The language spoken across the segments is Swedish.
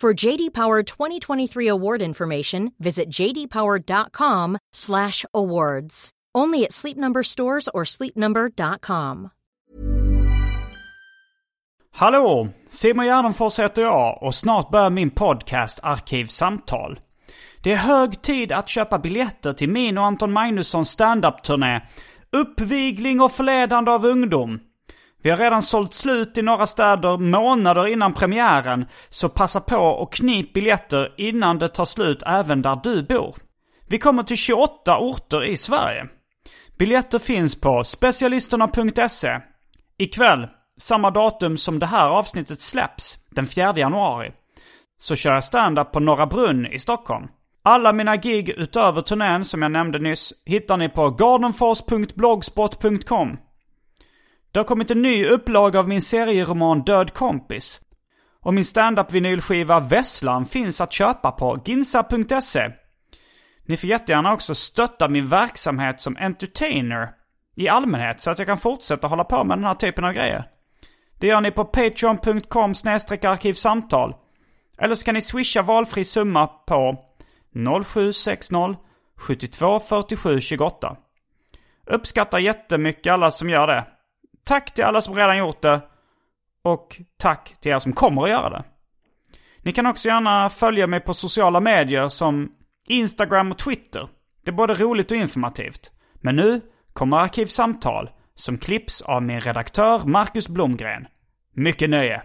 For JD Power 2023 award information, visit jdpower.com/awards. Only at Sleep Number stores or sleepnumber.com. Hallå! Simon Gärdenfors heter jag och snart börjar min podcast Arkivsamtal. Det är hög tid att köpa biljetter till min och Anton Magnussons standup-turné Uppvigling och förledande av ungdom. Vi har redan sålt slut i några städer månader innan premiären, så passa på och knip biljetter innan det tar slut även där du bor. Vi kommer till 28 orter i Sverige. Biljetter finns på specialisterna.se. Ikväll, samma datum som det här avsnittet släpps, den 4 januari, så kör jag stand-up på Norra Brunn i Stockholm. Alla mina gig utöver turnén som jag nämnde nyss hittar ni på gardenfors.blogspot.com. Det har kommit en ny upplaga av min serieroman Död kompis. Och min standup-vinylskiva Vesslan finns att köpa på ginsa.se. Ni får jättegärna också stötta min verksamhet som entertainer i allmänhet så att jag kan fortsätta hålla på med den här typen av grejer. Det gör ni på patreon.com arkivsamtal. Eller så kan ni swisha valfri summa på 0760 72 47 28. Uppskattar jättemycket alla som gör det. Tack till alla som redan gjort det. Och tack till er som kommer att göra det. Ni kan också gärna följa mig på sociala medier som Instagram och Twitter. Det är både roligt och informativt. Men nu kommer Arkivsamtal som klipps av min redaktör Marcus Blomgren. Mycket nöje!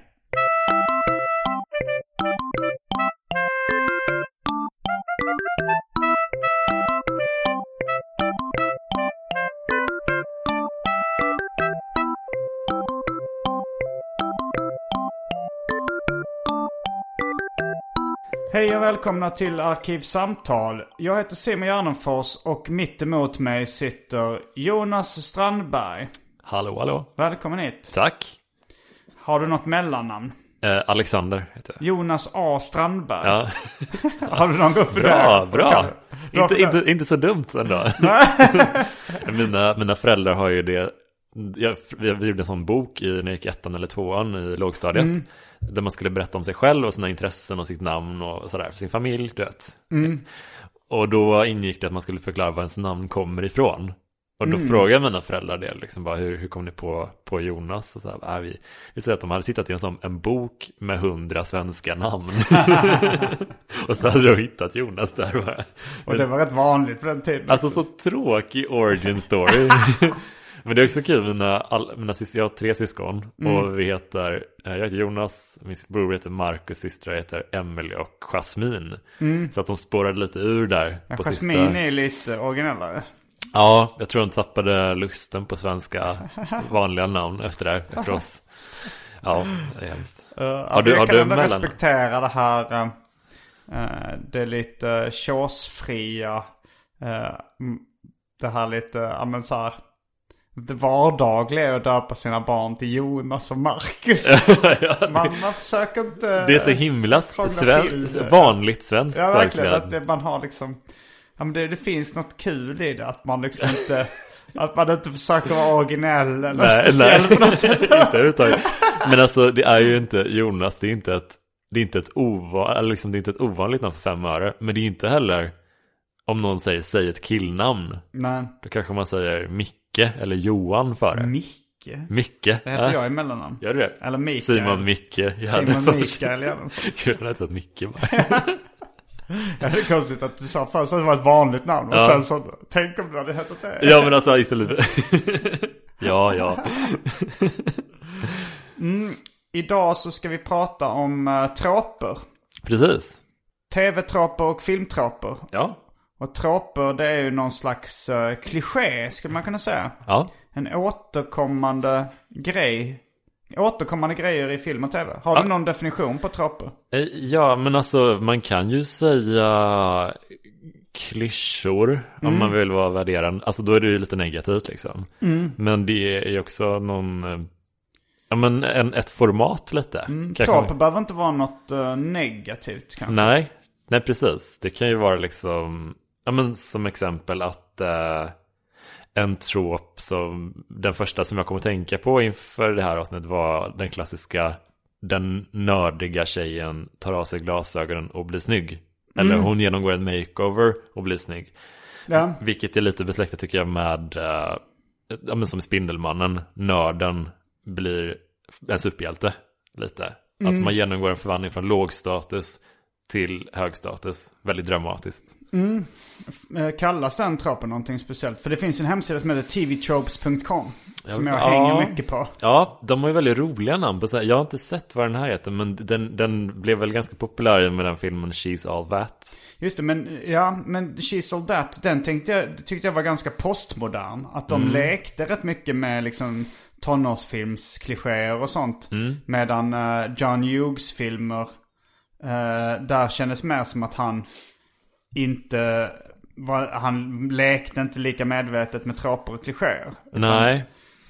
Hej och välkomna till Arkivsamtal. Jag heter Simon Gärdenfors och mitt emot mig sitter Jonas Strandberg. Hallå, hallå. Välkommen hit. Tack. Har du något mellannamn? Eh, Alexander heter jag. Jonas A. Strandberg. Ja. Har du någon för Bra, det? bra. Bra Inte, inte, inte så dumt ändå. mina, mina föräldrar har ju det. Jag, vi gjorde en sån bok i, när jag gick ettan eller tvåan i lågstadiet. Där man skulle berätta om sig själv och sina intressen och sitt namn och sådär för sin familj, du vet. Mm. Och då ingick det att man skulle förklara var ens namn kommer ifrån. Och då Mm. frågade mina föräldrar det, liksom bara, hur, hur kom ni på, på Jonas? Och så här, äh, vi, vi säger att de hade tittat i en, sån, en bok med hundra svenska namn. och så hade de hittat Jonas där bara. Och det var rätt vanligt på den tiden. Alltså så tråkig origin story. Men det är också kul, mina, all, mina sys- jag har tre syskon Mm. och vi heter, eh, jag heter Jonas, min bror heter Marcus, systrar heter Emily och Jasmine. Så att de spårade lite ur där Mm. Ja, på Jasmine sista. är lite originellare. Ja, jag tror de tappade lusten på svenska vanliga namn efter det efter oss. Ja, det är hemskt. Uh, Har du- jag har kan du ändå mellan- respektera det här. eh, det lite eh, mm, det här lite, ja men så här. Det vardagliga är att döpa sina barn till Jonas och Marcus. man, man försöker inte... Det är så himla sven- det. vanligt svenskt Ja verkligen. verkligen. Att det, man har liksom... Ja, men det, det finns något kul i det. Att man liksom inte... att man inte försöker vara originell eller Nej, speciell nej. på något sätt. inte överhuvudtaget. Men alltså det är ju inte Jonas, det är inte ett, det är inte ett, ova, liksom, det är inte ett ovanligt namn för fem öre. Men det är inte heller, om någon säger säg ett killnamn. Nej. Då kanske man säger Micke eller Johan före. Micke. Micke. Det heter ja. jag i mellannamn. Gör du det? Eller Mikael. Simon Micke Simon Gärdenfors. Mikael. Kul att heta Micke bara. Ja, det är konstigt att du sa först att det var ett vanligt namn. Och Ja. sen så, tänk om du hade hetat det. Ja men alltså istället Ja, ja. Idag så ska vi prata om uh, tråper. Precis. Tv-tråper och filmtråper. Ja. Och tråper det är ju någon slags uh, kliché skulle man kunna säga. Ja. En återkommande grej. Återkommande grejer i film och tv. Har du Ja. någon definition på tråper? Eh, Ja, men alltså man kan ju säga klyschor om man vill vara värderande. Alltså då är det ju lite negativt liksom. Men det är ju också någon, eh, ja men en, ett format lite. Kanske- Tråper behöver inte vara något uh, negativt kanske. Nej, nej precis. Det kan ju vara liksom, ja men som exempel att eh, en trop som, den första som jag kommer att tänka på inför det här avsnittet var den klassiska, den nördiga tjejen tar av sig glasögonen och blir snygg. Eller hon genomgår en makeover och blir snygg. Ja. Vilket är lite besläktat tycker jag med, eh, ja men som Spindelmannen, nörden blir en superhjälte. Lite. Att man genomgår en förvandling från låg status till hög status. Väldigt dramatiskt. Eh, Kallas den tropen någonting speciellt? För det finns en hemsida som heter tvtropes.com. Som jag Ja. hänger mycket på. Ja, de har ju väldigt roliga namn på. Jag har inte sett vad den här heter, men den, den blev väl ganska populär med den filmen She's All That. Just det, men ja, men She's All That, den tänkte jag, tyckte jag var ganska postmodern. Att de lekte rätt mycket med liksom tonårsfilmsklichéer och sånt. Medan eh, John Hughes filmer, eh, där kändes mer som att han inte, var, han lekte inte lika medvetet med tråper och klichéer. Nej,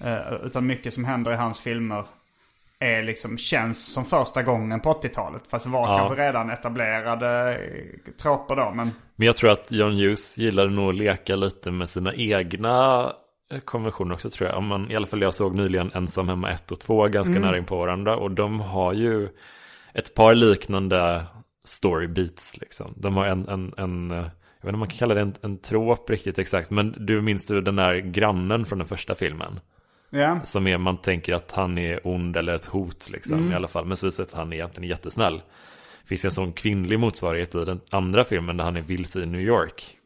Eh, utan mycket som händer i hans filmer är liksom, känns som första gången på 80-talet. Fast det var Ja. kanske redan etablerade tråper då. Men men jag tror att John Hughes gillade nog att leka lite med sina egna eh, konventioner också tror jag. Man, I alla fall jag såg nyligen Ensam hemma 1 och 2 ganska nära in på varandra. Och de har ju ett par liknande story beats liksom. De har en, en, en eh, jag vet inte om man kan kalla det en, en trop riktigt exakt. Men du minns du den där grannen från den första filmen? ja, Som är, man tänker att han är ond eller ett hot liksom i alla fall. Men så visar det att han egentligen är jättesnäll. Det finns en sån kvinnlig motsvarighet i den andra filmen där han är vilse i New York.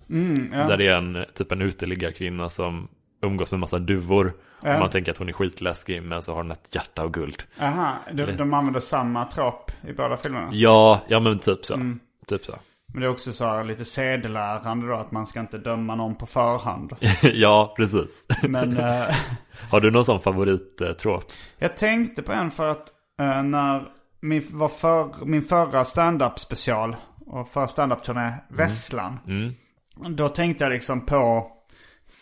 Där det är en typ en uteliggarkvinna som umgås med massa duvor. Och man tänker att hon är skitläskig men så har hon ett hjärta av guld. aha. De, de använder samma trop i båda filmerna. Ja, ja men typ så. Typ så. Men det är också så här lite sedelärande då att man ska inte döma någon på förhand. ja, precis. Men eh, Har du någon sån favorittrop? jag tänkte på en för att eh, när min, var för, min förra stand-up special och förra stand-up-turné, Vesslan. Då tänkte jag liksom på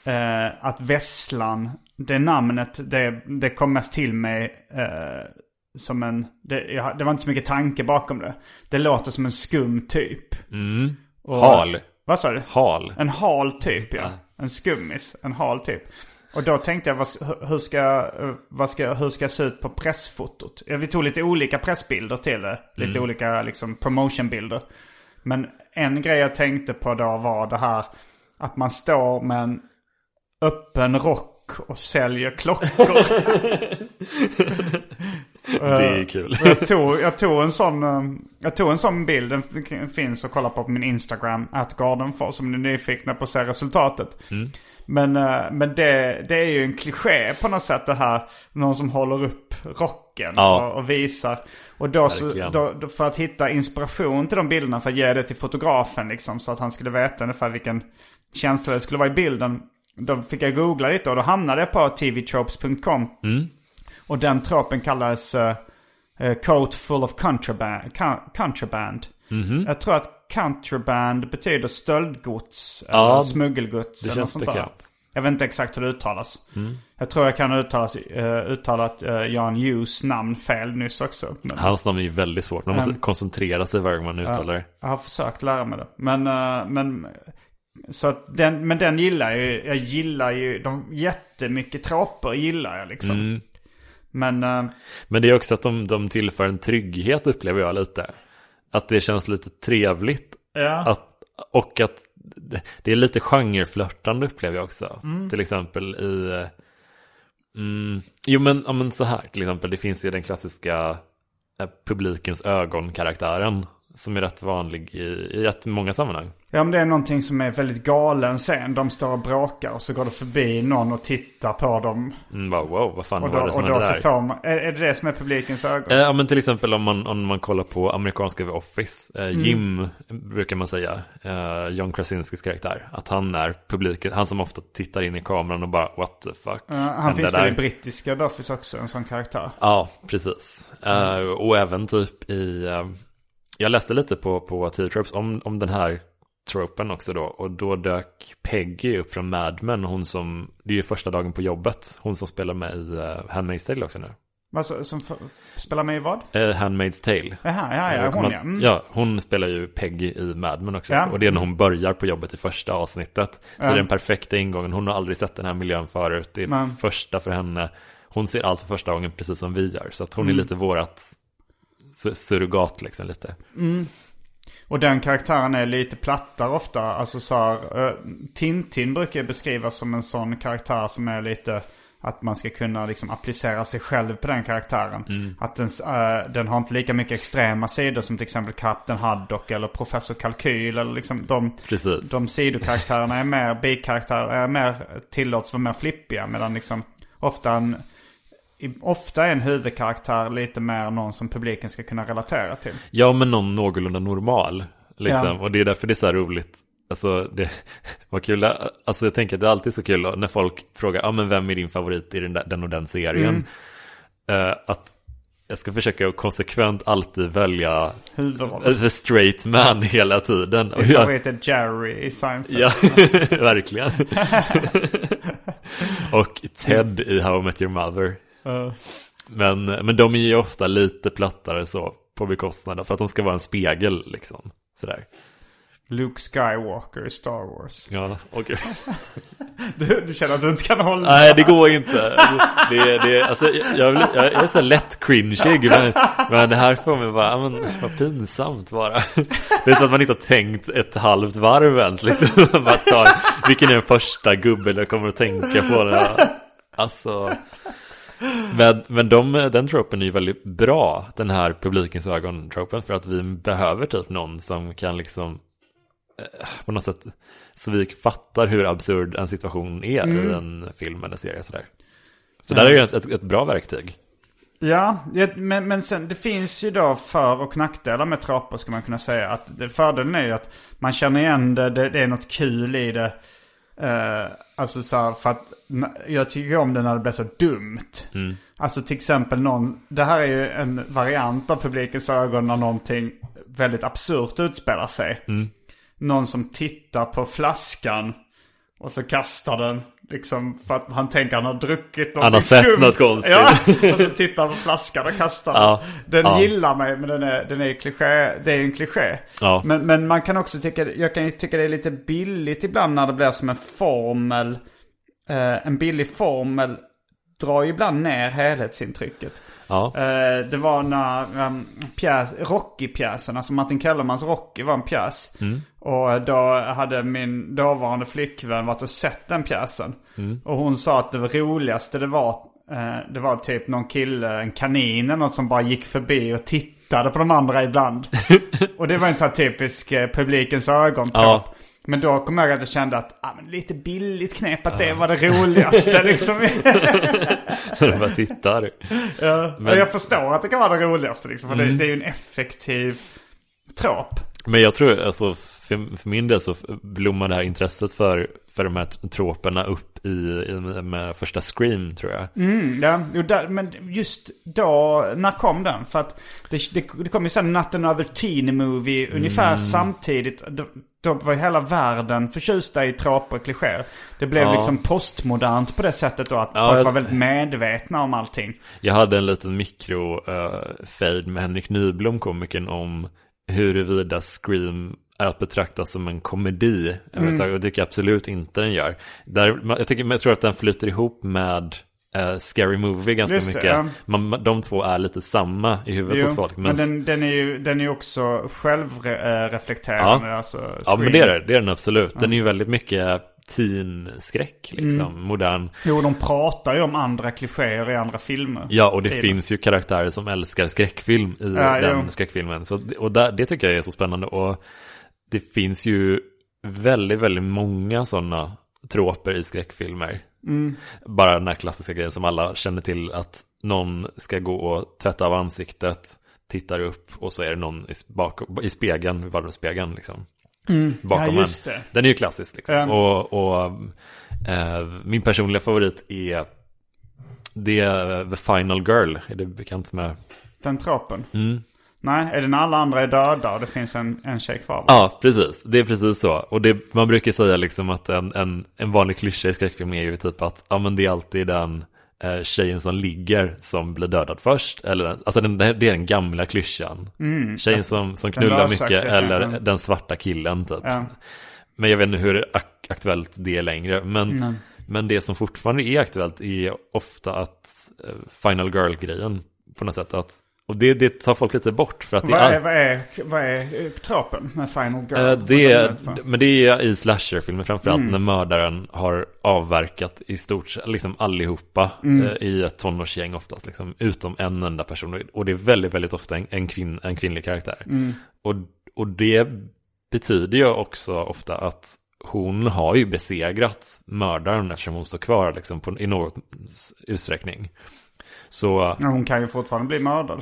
eh, att Vesslan, det namnet, det, det kom mest till mig eh, som en, det, jag, det var inte så mycket tanke bakom det. Det låter som en skum typ. Och- Hal. Vad sa du? Hal. En hal typ ja. En skummis. En hal typ. Och då tänkte jag, vad, hur, ska, eh, vad ska, hur ska jag se ut på pressfotot? Ja, vi tog lite olika pressbilder till det. Lite olika liksom, promotionbilder. Men en grej jag tänkte på då var det här att man står med en öppen rock och säljer klockor. Det är ju kul. Jag, tog, jag, tog en sån, eh, jag tog en sån bild, den finns att kolla på på min Instagram, att Gardenfors, om ni är nyfikna på att se resultatet. Men, eh, men det, det är ju en kliché på något sätt det här, någon som håller upp rocken Ja. och, och visar. Och då, så, då, för att hitta inspiration till de bilderna, för att ge det till fotografen liksom, så att han skulle veta ungefär vilken känsla det skulle vara i bilden. Då fick jag googla lite och då hamnade jag på tvtropes.com. Och den tropen kallades uh, uh, Coat full of contraband. Con- contraband. Mhm. Jag tror att contraband betyder stöldgods. Ja, eller smuggelgods. Det eller känns bekant. Jag vet inte exakt hur det uttalas. Jag tror jag kan uttalas, uh, uttalat uh, Jan Hughes namn fel nyss också. Men Hans namn är ju väldigt svårt. Man måste Mm. koncentrera sig varje gång man uttalar det. jag har försökt lära mig det. Men, uh, men, så att den, men den gillar jag ju. Jag gillar ju, de jättemycket tråper gillar jag liksom. Mm. Men, uh, Men det är också att de, de tillför en trygghet upplever jag lite. Att det känns lite trevligt. ja. Att, och att det- är lite genreflörtande upplever jag också. Till exempel i... eh, Mm, jo men, ja, men så här till exempel. Det finns ju den klassiska eh, publikens ögon-karaktären. Som är rätt vanlig i, i rätt många sammanhang. Ja men det är någonting som är väldigt galen scen. De står och bråkar och så går det förbi någon och tittar på dem. Mm, bara, wow, vad fan Och var då, det som och då hände så där? får man, är, är det det som är publikens ögon? Eh, Ja men till exempel om man, om man kollar på amerikanska The Office. Eh, Mm. Jim brukar man säga, eh, John Krasinskis karaktär. Att han är publiken, han som ofta tittar in i kameran och bara what the fuck. Ja, han finns väl där?" i brittiska The Office också, en sån karaktär. Ja, precis. Eh, och även typ i, eh, jag läste lite på, på T-Tropes om, om den här tropen också då. Och då dök Peggy upp från Mad Men, hon som, det är ju första dagen på jobbet. Hon som spelar med i uh, Handmaid's Tale också nu. Vad så- som spelar med i vad? Uh, Handmaid's Tale. Jaha, ja, ja, kommer hon ja. Mm. ja. Hon spelar ju Peggy i Mad Men också. Ja. Och det är när hon börjar på jobbet i första avsnittet. Så Ja. det är den perfekta ingången. Hon har aldrig sett den här miljön förut. Det är Men- första för henne. Hon ser allt för första gången precis som vi gör. Så att hon Mm. är lite vårat surrogat liksom lite. Och den karaktären är lite plattare ofta. Alltså så här, eh, Tintin brukar beskrivas som en sån karaktär som är lite att man ska kunna liksom applicera sig själv på den karaktären. Mm. Att den, eh, den har inte lika mycket extrema sidor som till exempel Kapten Haddock eller Professor Kalkyl. Eller liksom de, Precis. de sidokaraktärerna är mer, bikaraktärer är mer, tillåts vara mer flippiga. Medan liksom ofta en, ofta är en huvudkaraktär lite mer någon som publiken ska kunna relatera till. Ja, men någon någorlunda normal. Liksom. Ja. Och det är därför det är så här roligt. Alltså, det var kul. Alltså, jag tänker att det är alltid så kul när folk frågar, ja men vem är din favorit i den, där, den och den serien? Mm. Eh, att jag ska försöka att konsekvent alltid välja Huvudrollen. the straight man hela tiden. Och jag, är Jerry i Seinfeld. ja, verkligen. och Ted i How I Met Your Mother. Uh, Men, men de är ju ofta lite plattare så på bekostnad för att de ska vara en spegel liksom. Sådär. Luke Skywalker i Star Wars. Ja, okej. Du, du känner att du inte kan hålla Nej, det går inte. Det, det, alltså, jag, jag, jag är så lätt cringeig, men, men det här får mig bara, men vad pinsamt bara. Det är så att man inte har tänkt ett halvt varv ens, liksom. Tar, vilken är den första gubben jag kommer att tänka på? Det här? Alltså, men, men de, den tropen är ju väldigt bra, den här publikens ögon-tropen, för att vi behöver typ någon som kan liksom eh, på något sätt så vi fattar hur absurd en situation är i en film eller serie sådär. Så där är ju ett, ett, ett bra verktyg. Ja, men, men sen det finns ju då för och nackdelar med troper ska man kunna säga. Att det, fördelen är ju att man känner igen det, det, det är något kul i det. Eh, alltså så här, för att jag tycker om det när det blir så dumt. Alltså till exempel någon, det här är ju en variant av publikens ögon när någonting väldigt absurt utspelar sig. Någon som tittar på flaskan och så kastar den. Liksom för att han tänker att han har druckit något Han har sett skumt. något konstigt. Ja, och så tittar han på flaskan och kastar den. Ja, Den ja. gillar mig men den är, den är kliché. Det är en kliché. Ja. Men, men man kan också tycka, jag kan ju tycka det är lite billigt ibland när det blir som en formel. Eh, en billig formel drar ju ibland ner helhetsintrycket. Ja, Eh, det var när um, pjäs, Rocky-pjäsen, alltså Martin Kellermans Rocky var en pjäs. Och då hade min dåvarande flickvän varit och sett den pjäsen. Och hon sa att det roligaste det var, eh, det var typ någon kille, en kanin eller något som bara gick förbi och tittade på de andra ibland. och det var en sån här typisk eh, publikens ögon Ja. Men då kom jag ihåg att jag kände att ah, men lite billigt knep att det var det roligaste liksom. så de bara tittar. Ja, Men- Jag förstår att det kan vara det roligaste liksom. För det, det är ju en effektiv trop. Men jag tror, alltså för, för min del så blommar det här intresset för, för de här troperna upp i, i med första Scream tror jag. Mm, ja, jo, där, men just då, när kom den? För att det, det, det kom ju sen Not Another Teen Movie ungefär samtidigt. Då, var hela världen förtjusta i troper och klichéer. Det blev Ja. liksom postmodernt på det sättet då att Ja, folk jag- var väldigt medvetna om allting. Jag hade en liten mikro-fade med Henrik Nyblom, komikern, om huruvida Scream är att betrakta som en komedi. Jag och det tycker jag absolut inte den gör. Där, jag, tycker, jag tror att den flyter ihop med eh, Scary Movie ganska Just det, mycket. ja. Man, de två är lite samma i huvudet Jo, hos folk. men den, den är ju den är också självreflekterande. Ja. Alltså, Ja men det är det, det är den absolut. Den är ju väldigt mycket teen-skräck, liksom. Mm. Modern. Jo, de pratar ju om andra klichéer i andra filmer. Ja, och det Film. finns ju karaktärer som älskar skräckfilm i Ja, den jo. skräckfilmen. Så, och där, det tycker jag är så spännande. Och det finns ju väldigt, väldigt många sådana troper i skräckfilmer. Mm. Bara den här klassiska grejen som alla känner till att någon ska gå och tvätta av ansiktet, tittar upp och så är det någon i, bak, i spegeln, vid badrumsspegeln liksom. Bakom Ja, en. Den är ju klassisk liksom. Ja. Och, och eh, min personliga favorit är det är The Final Girl. Är det bekant med? Den tropen. Mm. Nej, är det när alla andra är döda och det finns en, en tjej kvar? va? Ja, precis. Det är precis så. Och det, man brukar säga liksom att en, en, en vanlig klyscha i skräckfilm är ju typ att ja, men det är alltid den eh, tjejen som ligger som blir dödad först. Eller, alltså den, det är den gamla klyschan. Tjejen som, som knullar mycket klyschan, eller den svarta killen typ. Ja. Men jag vet inte hur ak- aktuellt det är längre. Men, men det som fortfarande är aktuellt är ofta att eh, Final Girl-grejen på något sätt. Att, och det, det tar folk lite bort för att det Vad är... är, vad, är, vad är eh, tropen med Final Girl? Eh, det är det men det är i slasherfilmer framförallt när mördaren har avverkat i stort sett liksom allihopa eh, i ett tonårsgäng oftast. Liksom, utom en enda person. Och det är väldigt, väldigt ofta en, en, kvinn, en kvinnlig karaktär. Och, och det betyder ju också ofta att hon har ju besegrat mördaren eftersom hon står kvar liksom, på, i något utsträckning. Så Ja, hon kan ju fortfarande bli mördad.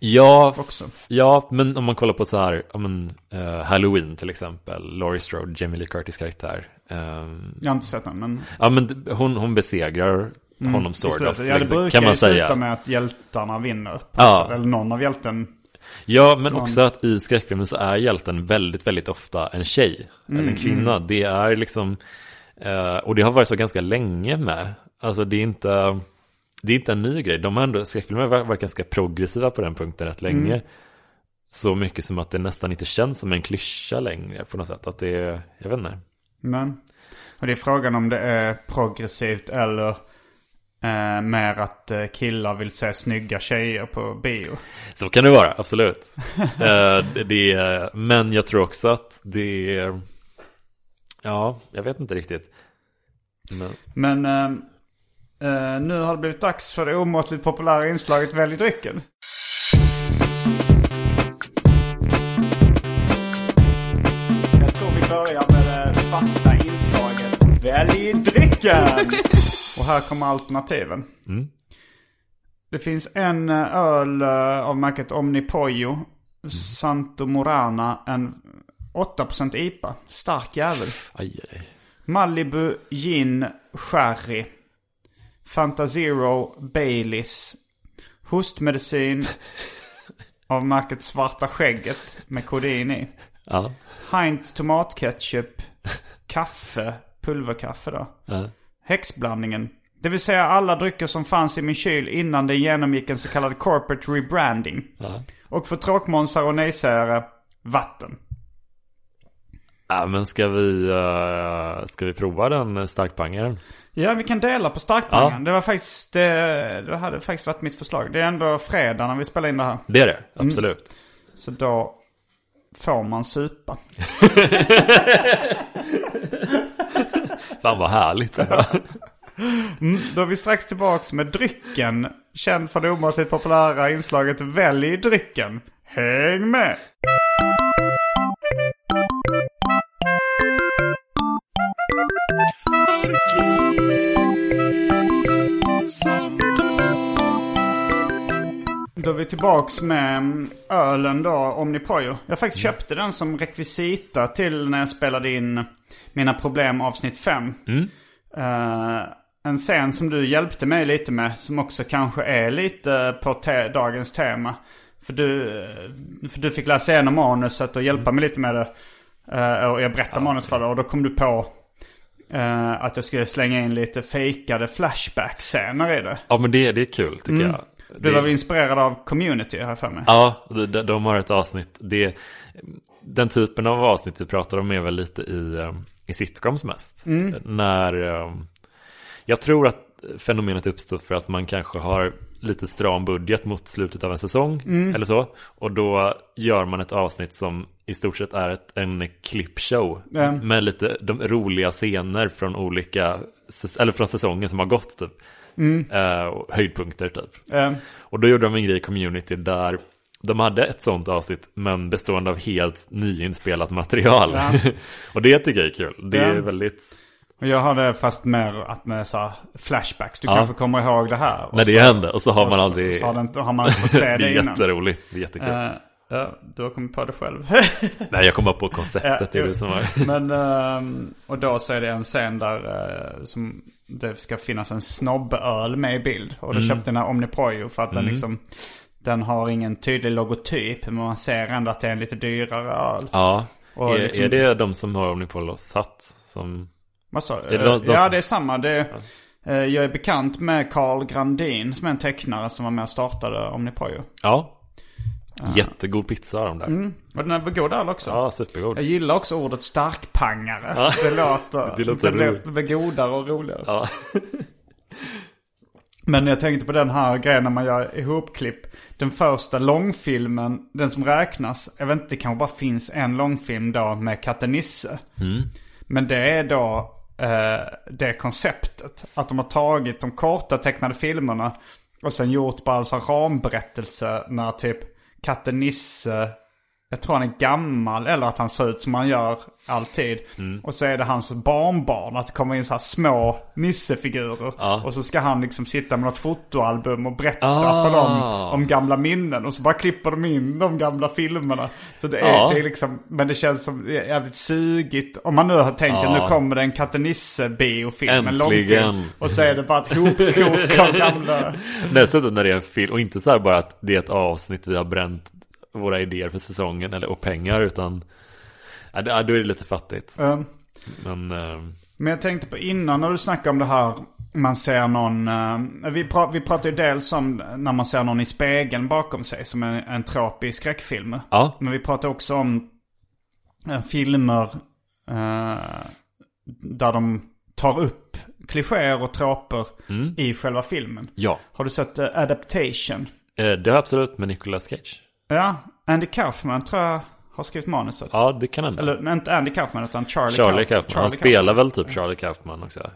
Ja, Också. Ja, men om man kollar på så här, men, eh, Halloween till exempel, Laurie Strode, Jamie Lee Curtis karaktär. ehm, Jag har inte sett den, men... ja, men hon, hon besegrar honom i sort of, Ja, det liksom, brukar kan man ju sluta säga. med att hjältarna vinner. Ja. sätt. Eller någon av hjälten. Ja, men också att i skräckfilmen så är hjälten väldigt, väldigt ofta en tjej. eller en kvinna. Det är liksom, eh, och det har varit så ganska länge med. Alltså det är inte, det är inte en ny grej. De har ändå, skräckfilmer har varit ganska progressiva på den punkten rätt länge. Så mycket som att det nästan inte känns som en klyscha längre på något sätt. Att det är, jag vet inte. Men. Och det är frågan om det är progressivt eller eh, mer att eh, killar vill se snygga tjejer på bio. Så kan det vara, absolut. Eh, det- det är, men jag tror också att det är... Ja, jag vet inte riktigt. Men, Men eh, nu har det blivit dags för det omåttligt populära inslaget Välj drycken. Jag tror vi börjar med det fasta inslaget Välj drycken! Och här kommer alternativen. Mm. Det finns en eh, öl eh, av märket Omnipollo. Santo Morana. En 8% IPA. Stark jävel. aj, aj. Malibu Gin Sherry. Fanta Zero Baileys. Hostmedicin av märket Svarta Skägget med kodein i. Ja, Heinz tomatketchup. Kaffe. Pulverkaffe då. ja. Häxblandningen. Det vill säga alla drycker som fanns i min kyl innan den genomgick en så kallad corporate rebranding. ja. Och för tråkmånsar och nejsägare, vatten. Ja, men ska vi, eh, ska vi prova den starkpangaren? Ja, vi kan dela på starkpangan. Det var faktiskt, det, det hade faktiskt varit mitt förslag. Det är ändå fredag när vi spelar in det här. Det är det, absolut. Så då får man supa. Fan vad härligt. Då är vi strax tillbaks med drycken. Känd för det omåttligt populära inslaget Välj drycken. Häng med! Då är vi tillbaks med mm, ölen då, Omnipollo. Jag faktiskt köpte den som rekvisita till när jag spelade in Mina Problem avsnitt 5. Eh, en scen som du hjälpte mig lite med, som också kanske är lite på te- dagens tema. För du, för du fick läsa igenom manuset och hjälpa mig lite med det. Eh, och jag berättade manus för dig och då kom du på eh, att jag skulle slänga in lite fejkade flashback-scener i det. Ja, men det, det är kul tycker jag. Du Det- var väl inspirerad av community jag för mig. Ja, de, de- har ett avsnitt. Det, den typen av avsnitt vi pratar om är väl lite i, eh, i sitcoms mest. När, eh, jag tror att fenomenet uppstår för att man kanske har lite stram budget mot slutet av en säsong Mm. eller så. Och då gör man ett avsnitt som i stort sett är ett, en klippshow. Ja. Med lite de roliga scener från olika, eller från säsongen som har gått typ. Mm. Och höjdpunkter typ. Eh, Och då gjorde de en grej i community där de hade ett sånt avsnitt men bestående av helt nyinspelat material. Och det tycker jag är kul. Det är väldigt... jag har det fast mer att med så flashbacks. Du Ja. kanske kommer ihåg det här. När det så- hände och så har man aldrig... Så har, det inte, har man inte fått se det det, är innan. jätteroligt. Det är jättekul. Eh, ja, du har kommit på det själv. Nej, jag kom bara på konceptet. Ja, det är det som var... Men, ehm, och då så är det en scen där eh, som det ska finnas en snobböl med i bild. Och Mm. då köpte den här Omniprojo för att den liksom, den har ingen tydlig logotyp. Men man ser ändå att det är en lite dyrare öl. Ja. Och är, liksom- är det de som har Omnipolos hatt? Som... Vad sa det de- de Ja, det är samma. Det, eh, jag är bekant med Carl Grandin som är en tecknare som var med och startade Omniprojo. Ja. Jättegod pizza de där. Mm. Och den är väl god öl också. Ja, supergod. Jag gillar också ordet starkpangare. Ja. Det låter, Det låter det blir godare och roligare. Ja. Men jag tänkte på den här grejen när man gör ihopklipp. Den första långfilmen, den som räknas, jag vet inte, det kanske bara finns en långfilm då med katten Nisse. Men det är då Eh, det konceptet. Att de har tagit de korta tecknade filmerna och sen gjort bara en sån ramberättelse när typ katten Nisse, jag tror han är gammal eller att han ser ut som han gör alltid. Och så är det hans barnbarn, att det kommer in så här små Nissefigurer. Ja. Och så ska han liksom sitta med något fotoalbum och berätta Ah. för dem om gamla minnen. Och så bara klipper de in de gamla filmerna. Så det är, Ja. det är liksom, men det känns som jävligt sugigt. Om man nu har tänkt att Ja. nu kommer det en Katte Nisse-biofilm, en Äntligen. långfilm. Och så är det bara ett hopkok av gamla... Dessutom när det är en film, och inte så här bara att det är ett avsnitt vi har bränt våra idéer för säsongen eller, och pengar, utan ja, då är det lite fattigt. Um, Men eh, Men jag tänkte på innan när du snackade om det här. Man ser någon, eh, vi, pra, vi pratar ju dels om när man ser någon i spegeln bakom sig som en, en trop i skräckfilmer. ja, Men vi pratar också om eh, filmer eh, där de tar upp klichéer och troper i själva filmen. ja. Har du sett eh, Adaptation? Eh, det har jag absolut med Nicolas Cage. Ja, Andy Kaufman tror jag har skrivit manuset. Ja, det kan hända. Eller inte Andy Kaufman utan Charlie, Charlie Kauf- Kaufman. Han spelar väl typ Charlie Kaufman också.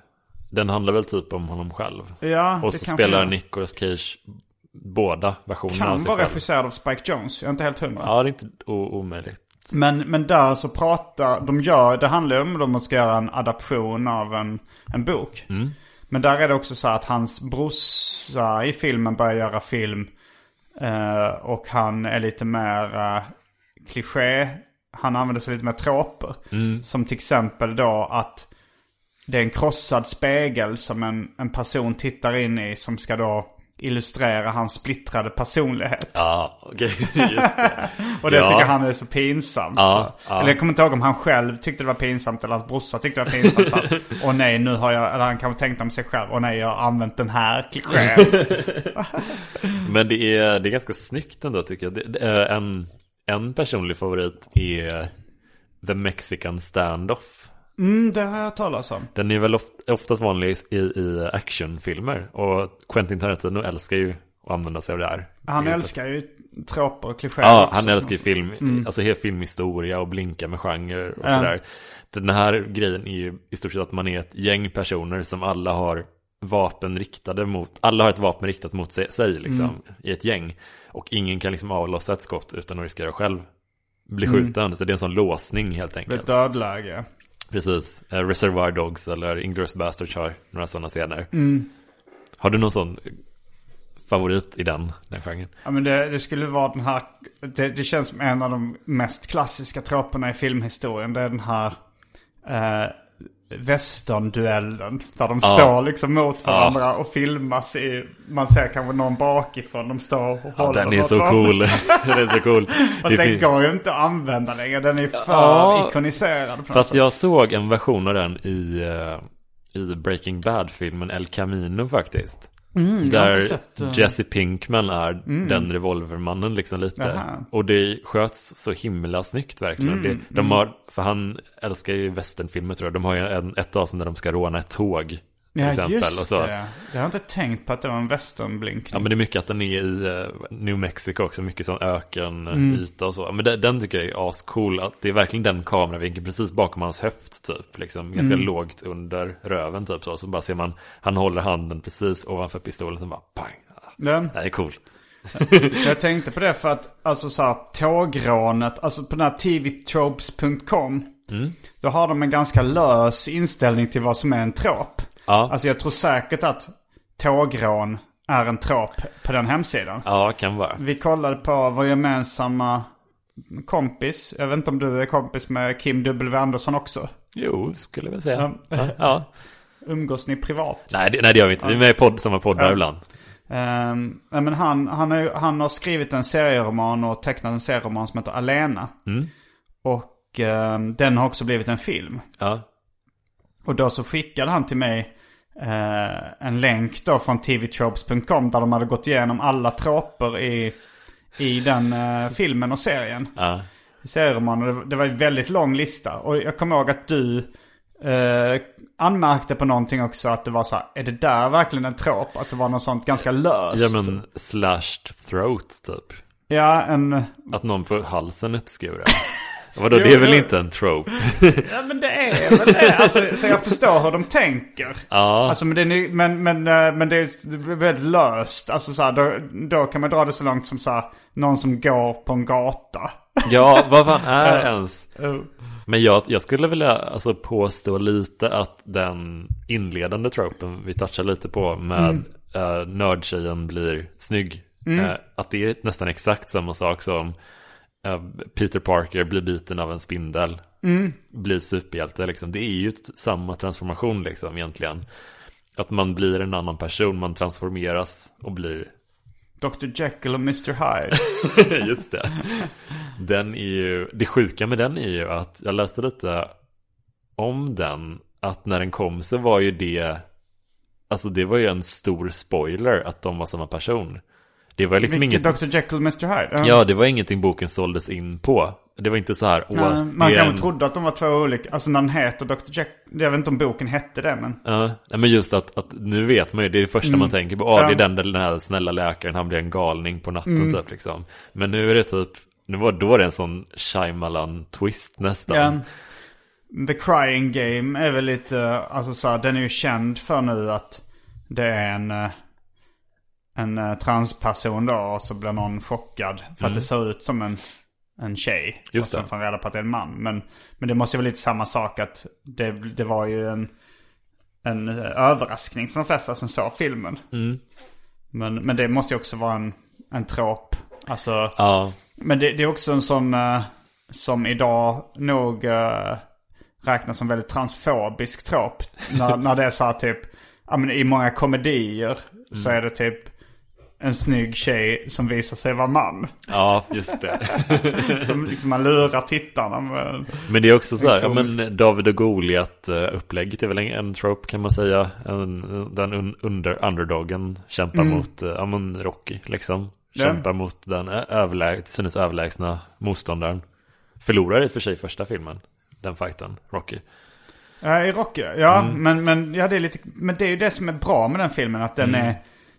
Den handlar väl typ om honom själv. Ja, Och så spelar gör. Nicolas Cage båda versionerna av Kan sig vara själv. regisserad av Spike Jones. Jag är inte helt hundra. Ja, det är inte omöjligt. Men, men där så pratar, de gör, det handlar ju om att de ska göra en adaption av en, en bok. Mm. Men där är det också så att hans brorsa i filmen börjar göra film. Eh, och han är lite mer uh, kliché. Han använder sig lite mer troper. Mm. Som till exempel då att det är en krossad spegel som en, en person tittar in i som ska då illustrera hans splittrade personlighet. Ja, okej. Just det. Och det Ja. tycker han är så pinsamt. Ja, så. ja. Eller jag kommer inte ihåg om han själv tyckte det var pinsamt eller hans brorsa tyckte det var pinsamt. Så Åh nej, nu har jag, eller han kanske tänkte om sig själv. Åh nej, jag har använt den här klichén. Men det är, det är ganska snyggt ändå tycker jag. Det, är en, en personlig favorit är The Mexican Standoff. Mm, det har jag talas om. Den är väl of, oftast vanlig i, i actionfilmer. Och Quentin Tarantino älskar ju att använda sig av det här. Han älskar ju troper och klichéer Ja, också. han älskar ju film, alltså hela filmhistoria och blinka med genre och sådär. Den här grejen är ju i stort sett att man är ett gäng personer som alla har vapen riktade mot, alla har ett vapen riktat mot sig, liksom, i ett gäng. Och ingen kan liksom avlossa ett skott utan att riskera själv bli skjuten. Så det är en sån låsning helt enkelt. ett dödläge. Precis. Eh, Reservoir Dogs eller Inglourious Basterds har några sådana scener. Har du någon sån favorit i den, den genren? Ja men det, det skulle vara den här, det, det känns som en av de mest klassiska troperna i filmhistorien. Det är den här eh, västernduellen. Där de Ja. står liksom mot varandra och filmas i, man ser kanske någon bakifrån. De står och Ja, håller den är så cool. den är så cool. Fast den går ju inte att använda längre. Den är för Ja. ikoniserad. Fast sätt. jag såg en version av den i, eh, i Breaking Bad-filmen El Camino faktiskt. Mm, Där sett, eh, Jesse Pinkman är den revolvermannen liksom lite. Jaha. Och det sköts så himla snyggt verkligen. Mm, de har, för han älskar ju westernfilmer tror jag. De har ju en, ett avsnitt där de ska råna ett tåg. Ja, exempel. just det. Jag har inte tänkt på att det var en westernblinkning. Ja men det är mycket att den är i eh, New Mexico också, mycket sån öken Mm. och så. Men den, den tycker jag är ascool, att det är verkligen den kameravinkeln precis bakom hans höft typ. Liksom, ganska Mm. lågt under röven typ så. Så bara ser man, han håller handen precis ovanför pistolen, så bara pang. Den, Det är cool. jag tänkte på det för att, alltså så här, tågrånet, alltså på den här tvtropes.com. Mm. Då har de en ganska lös inställning till vad som är en trop. Ja, Alltså jag tror säkert att tågrån är en trop på den hemsidan. ja kan vara. Vi kollade på vår gemensamma kompis. Jag vet inte om du är kompis med Kim W. Andersson också. Jo, skulle jag väl säga. Ja. Ja. ja. Umgås ni privat? Nej, det, nej, det gör vi inte. Vi är med i podd, samma poddar Ja. ibland. Um, men han, han, är, han har skrivit en serieroman och tecknat en serieroman som heter Alena. Mm. Och ehm, den har också blivit en film. Ja, Och då så skickade han till mig eh, en länk då från tvtropes.com där de hade gått igenom alla troper i, i den eh, filmen och serien. ja. Serieromanen. Det, det var en väldigt lång lista. Och jag kommer ihåg att du eh, anmärkte på någonting också. Att det var så här, är det där verkligen en trop? Att det var något sånt ganska löst. ja men slashed throat typ. Ja, en... Att någon får halsen uppskuren. Vadå, Jo, det är väl inte en trope? Ja men det är väl det. Alltså, så jag förstår hur de tänker. Ja, Alltså men det är, men, men, eh, men det är väldigt löst. Alltså så här, då, då kan man dra det så långt som så här, någon som går på en gata. ja vad fan är ens? Men jag, jag skulle vilja alltså, påstå lite att den inledande tropen vi touchar lite på med Mm. mm. nördtjejen blir snygg. Eh, att det är nästan exakt samma sak som Peter Parker blir biten av en spindel. Mm. Blir superhjälte liksom. Det är ju samma transformation liksom egentligen. Att man blir en annan person, man transformeras och blir Dr Jekyll och Mr Hyde. Just det. Den är ju, det sjuka med den är ju att jag läste lite om den. Att när den kom så var ju det, alltså det var ju en stor spoiler att de var samma person. Det var liksom Vilken inget, Dr Jekyll och Mr Hyde? ja det var ingenting boken såldes in på. Det var inte så här, åh, Nej, man kanske en, trodde att de var två olika. Alltså när den heter Dr Jekyll. Jag vet inte om boken hette det men. Ja, nej, men just att, att nu vet man ju, det är det första man tänker på. Mm. Ja. det är den, den här snälla läkaren, han blir en galning på natten Mm. typ liksom. Men nu är det typ, nu var då det en sån Shyamalan-twist nästan. Ja. The Crying Game är väl lite, alltså så här, den är ju känd för nu att det är en, eh, en eh, transperson då och så blir någon chockad för att det ser ut som en, en tjej. Mm. Just och sen det. får han reda på att det är en man. Men, men det måste ju vara lite samma sak att det, det var ju en, en eh, överraskning för de flesta som såg filmen. Mm. Men, men det måste ju också vara en, en trop. Alltså, Ja, men det, det är också en sån eh, som idag nog uh, räknas som väldigt transfobisk trop. när, när det är så här typ, ja men i många komedier så är det typ en snygg tjej som visar sig vara man. ja, just det. Som liksom man lurar tittarna med. Men det är också så här, ja, men David och Goliat eh, är väl en, en trope kan man säga. En, den un, under underdogen kämpar mot, eh, ja men Rocky liksom. Mm. Kämpar mot den ö- överläg, till synes överlägsna motståndaren. Förlorar i och för sig första filmen, den fighten, Rocky. Ja, i Rocky. Ja, Mm. men, men, ja, det är lite, men det är ju det som är bra med den filmen. Att den Mm. är,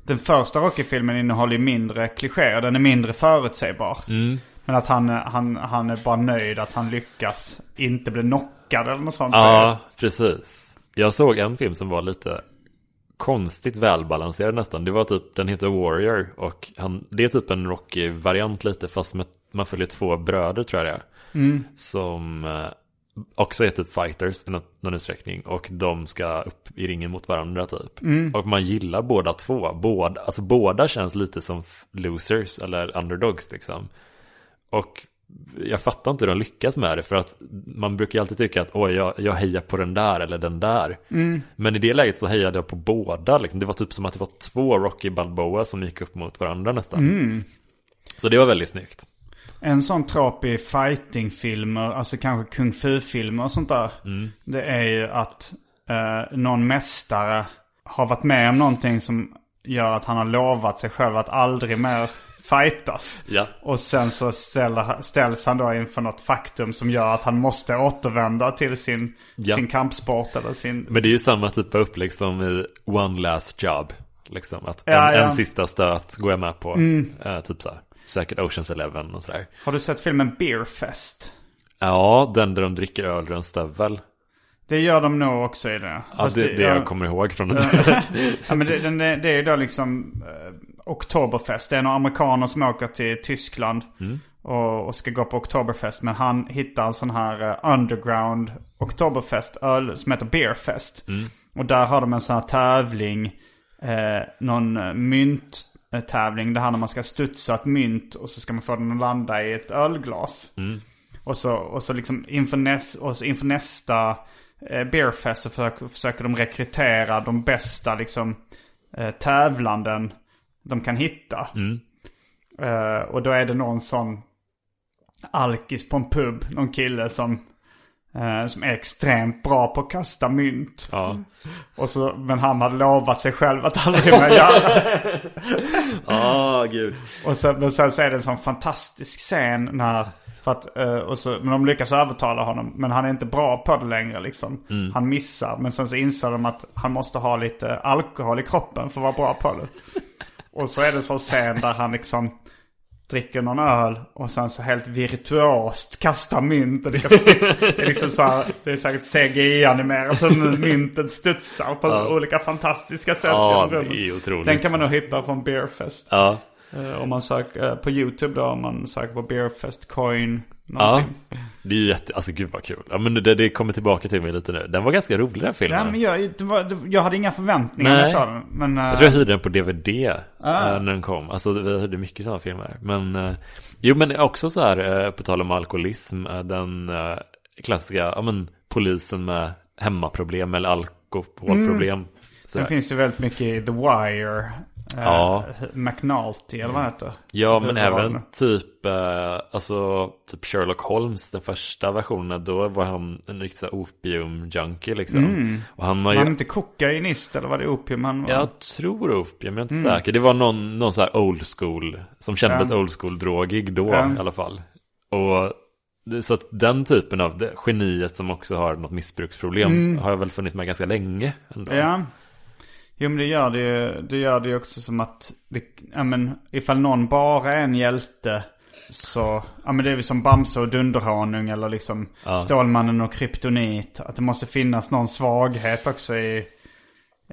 den första Rocky-filmen innehåller ju mindre klichéer. Den är mindre förutsägbar. Mm. Men att han, han, han är bara nöjd att han lyckas inte bli knockad eller något sånt. Ja, precis. Jag såg en film som var lite konstigt välbalanserad nästan. Det var typ, den heter Warrior och han, det är typ en Rocky-variant lite fast med, man följer två bröder tror jag det är. Som eh, också är typ fighters i någon, utsträckning och de ska upp i ringen mot varandra typ. Och man gillar båda två. Båda, alltså båda känns lite som losers eller underdogs liksom. Och jag fattar inte hur de lyckas med det för att man brukar ju alltid tycka att oj, jag, jag hejar på den där eller den där. Men i det läget så hejade jag på båda. Liksom. Det var typ som att det var två Rocky Balboa som gick upp mot varandra nästan. Så det var väldigt snyggt. En sån trop i fightingfilmer, alltså kanske kung fu-filmer och sånt där. Det är ju att eh, någon mästare har varit med om någonting som gör att han har lovat sig själv att aldrig mer fightas. Ja. Och sen så ställer, ställs han då inför något faktum som gör att han måste återvända till sin, Ja. sin kampsport eller sin... Men det är ju samma typ av upplägg som i One Last Job. Liksom att Ja, en. Mm. en sista stöt går jag med på. Eh, typ så här. Säkert Oceans Eleven och sådär. Har du sett filmen Beer Fest? Ja, den där de dricker öl ur en stövel. Det gör de nog också i det. Ja, det, det ja, jag kommer ihåg från det. ja, men det, det, det är ju då liksom eh, Oktoberfest. Det är några amerikaner som åker till Tyskland och, och ska gå på Oktoberfest. Men han hittar en sån här eh, underground Oktoberfest öl som heter Beerfest. Och där har de en sån här tävling, eh, någon eh, mynttävling. Det här när man ska studsa ett mynt och så ska man få den att landa i ett ölglas. Och så, och så liksom inför, näs, och så inför nästa eh, Beerfest så försöker, försöker de rekrytera de bästa liksom eh, tävlanden de kan hitta. Eh, och då är det någon sån alkis på en pub, någon kille som, eh, som är extremt bra på att kasta mynt. Ja. Och så, men han hade lovat sig själv att aldrig mer göra det. Ah, gud. Och sen, men sen så är det en sån fantastisk scen när... För att, eh, och så, men de lyckas övertala honom. Men han är inte bra på det längre liksom. Han missar. Men sen så inser de att han måste ha lite alkohol i kroppen för att vara bra på det. och så är det en sån scen där han liksom dricker någon öl och sen så helt virtuost kastar mynt. Och det, det är liksom så här, det är säkert CGI-animerat hur myntet studsar på olika fantastiska sätt Ja, det är otroligt. Den kan man nog hitta från Beerfest. Ja. Eh, om man söker eh, på YouTube då, om man söker på Beerfest coin. Ja, Någonting. det är ju jätte, alltså gud vad kul. Ja men det, det kommer tillbaka till mig lite nu. Den var ganska rolig den filmen. Ja, men jag, var, jag hade inga förväntningar när jag Nej. sa den. Men, eh, Jag tror jag hyrde den på DVD Ah. eh, när den kom. Alltså vi hyrde mycket sådana filmer. Men eh, jo men också så här eh, på tal om alkoholism. eh, Den eh, klassiska, ja men polisen med hemmaproblem eller alkoholproblem. Det där. finns ju väldigt mycket i The Wire. Eh, Ja. McNulty eller vad han heter. Ja, men även typ, eh, alltså, typ Sherlock Holmes, den första versionen, då var han en riktig opium-junkie liksom. Och han har ju, han inte kokainist eller var det opium han var? jag tror opium, jag är inte säker. Det var någon, någon så här old school, som kändes Ja. old school-drogig då Ja. i alla fall. Och så att den typen av det, geniet som också har något missbruksproblem har jag väl funnits med ganska länge ändå. Ja. Jo men det gör det ju, det gör det ju också som att, det, ja men ifall någon bara är en hjälte så, ja men det är väl som Bamse och Dunderhonung eller liksom Stålmannen och Kryptonit. Att det måste finnas någon svaghet också i,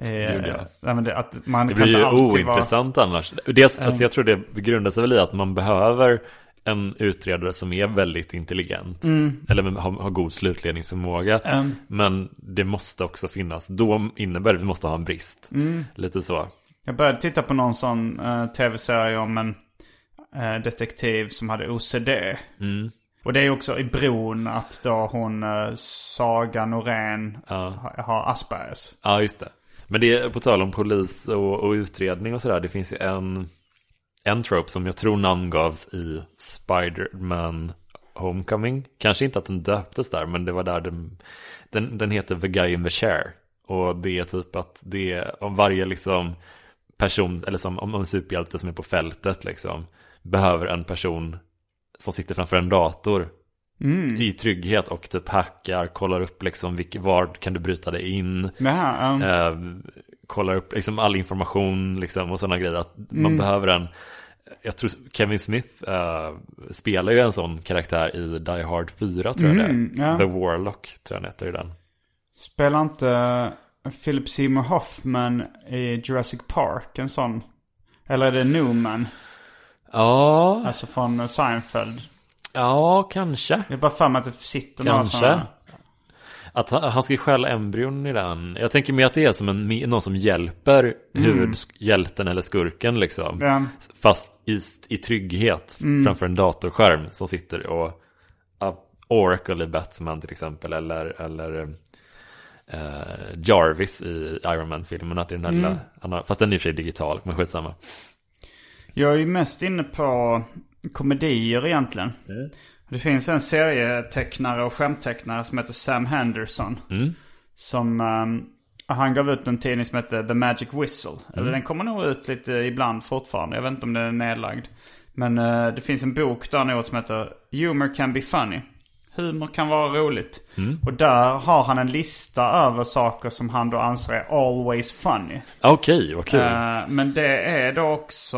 i Gud, ja. ja, men det, att man Det blir ju alltid vara... ointressant annars. Dels, alltså jag tror det grundar sig väl i att man behöver en utredare som är väldigt intelligent. Eller har, har god slutledningsförmåga. Mm. Men det måste också finnas, då innebär det att vi måste ha en brist. Mm. Lite så. Jag började titta på någon sån eh, tv-serie om en eh, detektiv som hade OCD. Mm. Och det är också i bron att då hon, uh, Saga Norén, ha, har Aspergers. Ja, just det. Men det är på tal om polis och, och utredning och sådär. Det finns ju en, en trope som jag tror namngavs i Spider-Man Homecoming. Kanske inte att den döptes där, men det var där den, den, den heter The Guy in the Chair. Och det är typ att det är om varje liksom person, eller som om en superhjälte som är på fältet liksom, behöver en person som sitter framför en dator i trygghet och typ hackar, kollar upp liksom vilk, var kan du bryta dig in. Jaha, um, Eh, kollar upp liksom all information liksom, och sådana grejer. Att man behöver en... Jag tror Kevin Smith eh, spelar ju en sån karaktär i Die Hard 4 tror jag det är. ja. The Warlock tror jag han heter i den. Spelar inte eh, Philip Seymour Hoffman i Jurassic Park en sån? Eller är det Newman? Ja, Alltså från Seinfeld. ja kanske. Jag är bara för mig att det sitter några Kanske. sådana. Att han, han ska stjäla embryon i den. Jag tänker mer att det är som en, någon som hjälper huvudhjälten eller skurken liksom. Ja. Fast i, i trygghet framför en datorskärm som sitter och... Oracle i Batman till exempel. Eller, eller eh, Jarvis i Iron Man-filmerna. Det är den här lilla, han har, fast den är i och för sig digital, men skitsamma. Jag är ju mest inne på komedier egentligen. Det finns en serietecknare och skämttecknare som heter Sam Henderson. Som, ehm, han gav ut en tidning som heter The Magic Whistle. Eller den kommer nog ut lite ibland fortfarande. Jag vet inte om den är nedlagd. Men eh, det finns en bok där nu som heter Humor can be funny. Humor kan vara roligt. Och där har han en lista över saker som han då anser är always funny. Okej, vad kul. Eh, men det är då också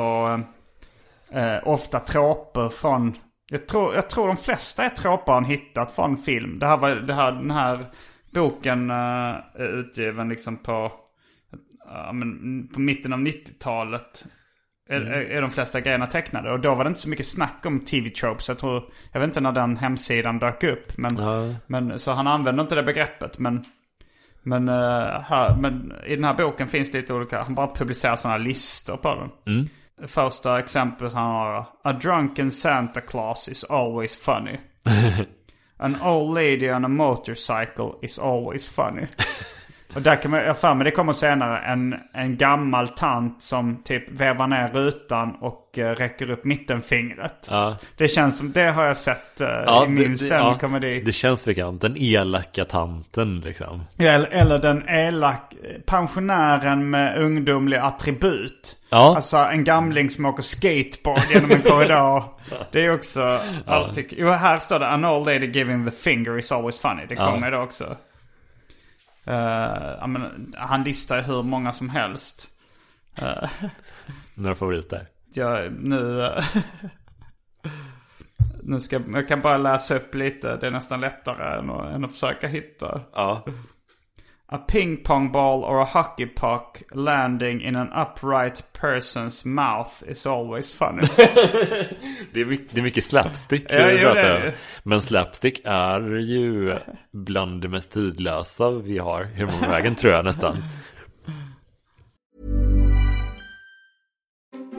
eh, ofta tråper från... Jag tror, jag tror de flesta är tråpar han hittat från film. Det här var, det här, den här boken eh, är utgiven liksom på, ja, men, på mitten av 90-talet. Är, är, är de flesta grejerna tecknade. Och då var det inte så mycket snack om TV-tropes. Jag tror, jag vet inte när den hemsidan dök upp. Men, Ja. men, så han använde inte det begreppet. Men men, eh, här, men i den här boken finns lite olika, han bara publicerar sådana listor på den. Första exemplet han har, A drunken Santa Claus is always funny. An old lady on a motorcycle is always funny. Och där kan man, jag för mig det kommer senare, en, en gammal tant som typ vevar ner rutan och eh, räcker upp mittenfingret. Ja. Det känns som, det har jag sett uh, Ja, i min stand-komedi. det känns bekant. Den elaka tanten liksom. Eller, eller den elak pensionären med ungdomlig attribut. Ja. Alltså en gamling som åker skateboard genom en korridor. Det är också alltid... Jo, här står det An old lady giving the finger is always funny. Det kommer då också. Uh, ja, men, han listar hur många som helst. Några favoriter. Jag, nu... eh, nu ska jag kan bara läsa upp lite. Det är nästan lättare än att, än att försöka hitta. Ja. A ping pong ball or a hockey puck landing in an upright person's mouth is always funny. Det är mycket, det är mycket slapstick Ja, vi jo, det pratar är om. det. Men slapstick är ju bland det mest tidlösa vi har i humorvägen tror jag nästan.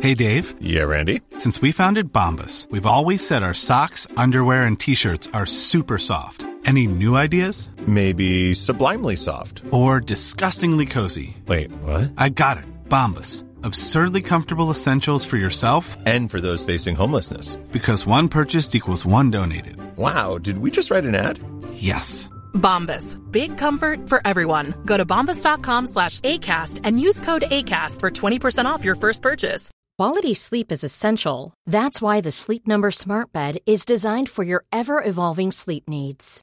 Hey, Dave. Yeah, Randy. Since we founded Bombus, we've always said our socks, underwear, and t shirts are super soft. Any new ideas? Maybe sublimely soft. Or disgustingly cozy? Wait, what? I got it. Bombas. Absurdly comfortable essentials for yourself And for those facing homelessness. because one purchased equals one donated. Wow, did we just write an ad? Yes. Bombas. Big comfort for everyone. Go to bombas.com slash ACAST and use code ACAST for 20% off your first purchase. Quality sleep is essential. That's why the Sleep Number Smart Bed is designed for your ever evolving sleep needs.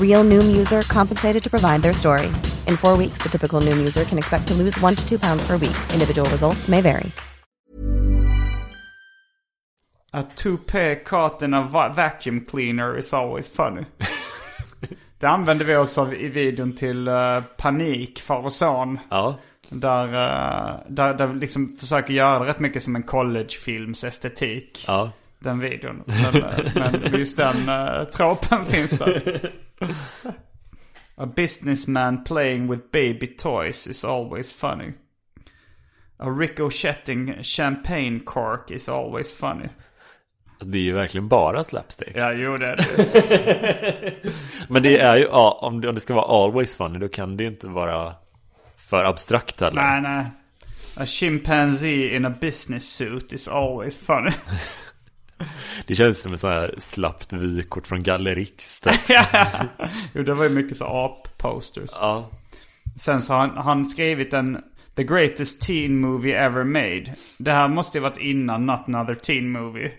Real Noom user compensated to provide their story. In four weeks, the typical Noom user can expect to lose one to two pounds per week. Individual results may vary. A toupee caught in a va- vacuum cleaner is always funny. Det använder vi oss av i videon till uh, Panik, far och son. Ja. Där, uh, där, där vi liksom försöker göra det rätt mycket som en collegefilms estetik. Ja. Den videon. Men, eh, men just den uh, tropen finns där. A businessman playing with baby toys is always funny. A ricochetting champagne cork is always funny. Det är ju verkligen bara slapstick. Ja, jo det är det. Men det är ju, ja, om det, om det ska vara always funny då kan det ju inte vara för abstrakt heller. nej, nej. A chimpanzee in a business suit is always funny. Det känns som ett sånt här slappt vykort från Gallerix. typ. jo, det var ju mycket så ap-posters. Ja. Sen så har han, han skrivit en The greatest teen movie ever made. Det här måste ju varit innan Not Another Teen Movie.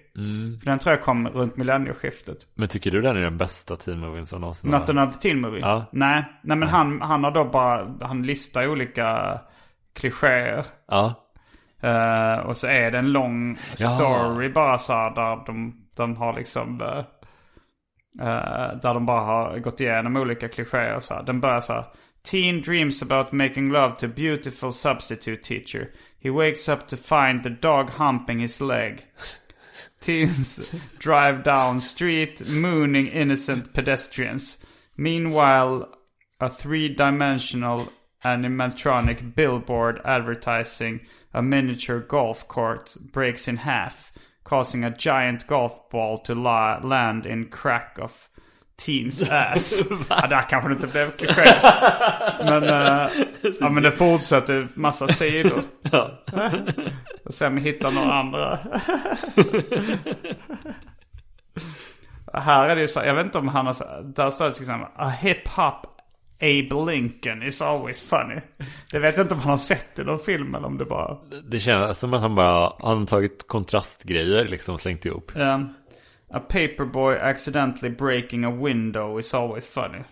För den tror jag kom runt millennieskiftet. Men tycker du den är den bästa teammovien som någonsin Not har? Another Teen Movie? Ja. Nej, nej men Han, han har då bara, han listar olika klichéer. Ja. Eh, och så är det en lång Ja. story bara så här där de, de har liksom... Eh, där de bara har gått igenom olika klichéer så här. Den börjar så här. Teen dreams about making love to beautiful substitute teacher. He wakes up to find the dog humping his leg. Teens drive down street mooning innocent pedestrians. Meanwhile, a three-dimensional animatronic billboard advertising a miniature golf court breaks in half, causing a giant golf ball to la- land in crack of teens ass. ja, där kanske det inte blev kliché. Men, uh, ja, men det fortsätter massa sidor. Ja. Och se om jag hittar några andra. Här är det ju så, jag vet inte om han har, där står det till exempel A hip hop Abe Lincoln is always funny. Jag vet inte om han har sett det i någon film eller om det bara... Det känns som att han bara han har tagit kontrastgrejer liksom slängt ihop. Um, a paperboy accidentally breaking a window is always funny.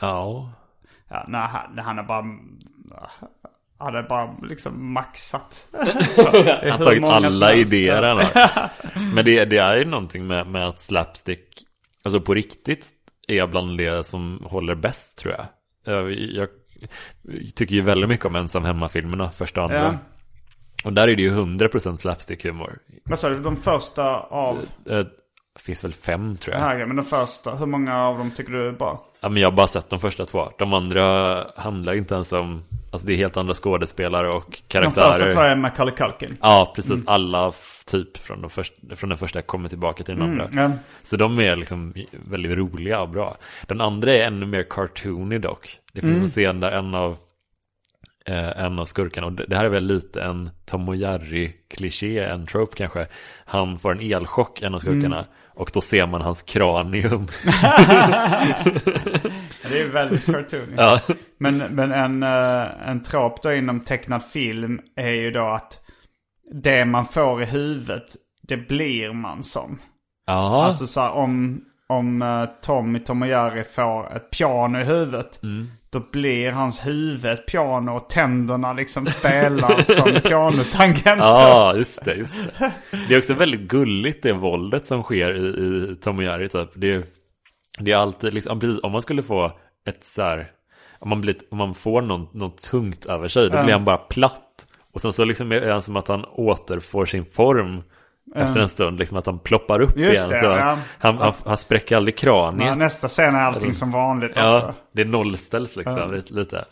Ja. Ja, nej, han, han är bara... Han är bara liksom maxat. Han har tagit alla idéer han har. Men det, det är ju någonting med, med att slapstick, alltså på riktigt, är bland det som håller bäst tror jag. Jag, jag tycker ju väldigt mycket om ensam hemma-filmerna, första och andra. Ja. Och där är det ju 100% slapstick-humor. Vad sa du, de första av... Det finns väl fem tror jag. Här, men de första, hur många av dem tycker du är bra? Ja, men jag har bara sett de första två. De andra handlar inte ens om... Alltså det är helt andra skådespelare och De karaktärer. första tror jag är Macaulay Culkin. Ja, precis. Alla f- typ från, de första, från den första kommer tillbaka till den andra. Mm, ja. Så de är liksom väldigt roliga och bra. Den andra är ännu mer cartoony dock. Det finns Mm. en scen där en av, eh, en av skurkarna, och det, här är väl lite en Tom och Jerry-kliché, en trope kanske. Han får en elchock, en av skurkarna. Mm. Och då ser man hans kranium. Det är väldigt cartoony. ja. Men, men en, eh, en trop då inom tecknad film är ju då att det man får i huvudet, det blir man som. Ja. Alltså så här, om, om eh, Tom i Tom och Jerry får ett piano i huvudet. Mm. Då blir hans huvud piano och tänderna liksom spelar som pianotangenter. Ja, just det, just det. Det är också väldigt gulligt det våldet som sker i, i Tom och Jerry typ. Det är, det är alltid liksom, om man skulle få ett så här, om man, blir, om man får något, något tungt över sig, då blir han bara platt. Och sen så liksom är han som att han återfår sin form efter en stund, liksom att han ploppar upp Just igen. det, så ja. han, han, han spräcker aldrig kraniet. Men nästa scen är allting som vanligt. Ja, det nollställs liksom lite- lite.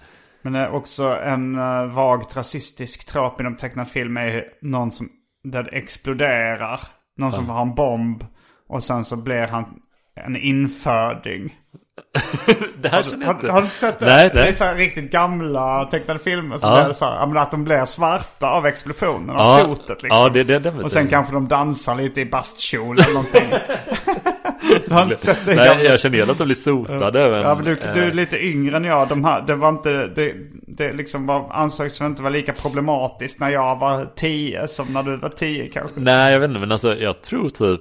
Men det är också en uh, vagt rasistisk trop inom tecknad film är någon som, där det exploderar. Någon som har en bomb. Och sen så blir han en inföding. Det här känner jag Har, inte. har du inte sett det? Nej, Det är så här riktigt gamla tecknade filmer. Som Ja. så här, men att de blir svarta av explosionen, av Ja, sotet liksom. ja, det- det- det och sen jag. kanske de dansar lite i bastkjol eller någonting. du har inte sett det Nej, gamla- jag känner igen att de blir sotade. Ja, men du, eh, du är lite yngre än jag. De här, det var inte, det, det liksom var, ansågs inte vara lika problematiskt när jag var tio som när du var tio kanske. Nej, jag vet inte, men alltså jag tror typ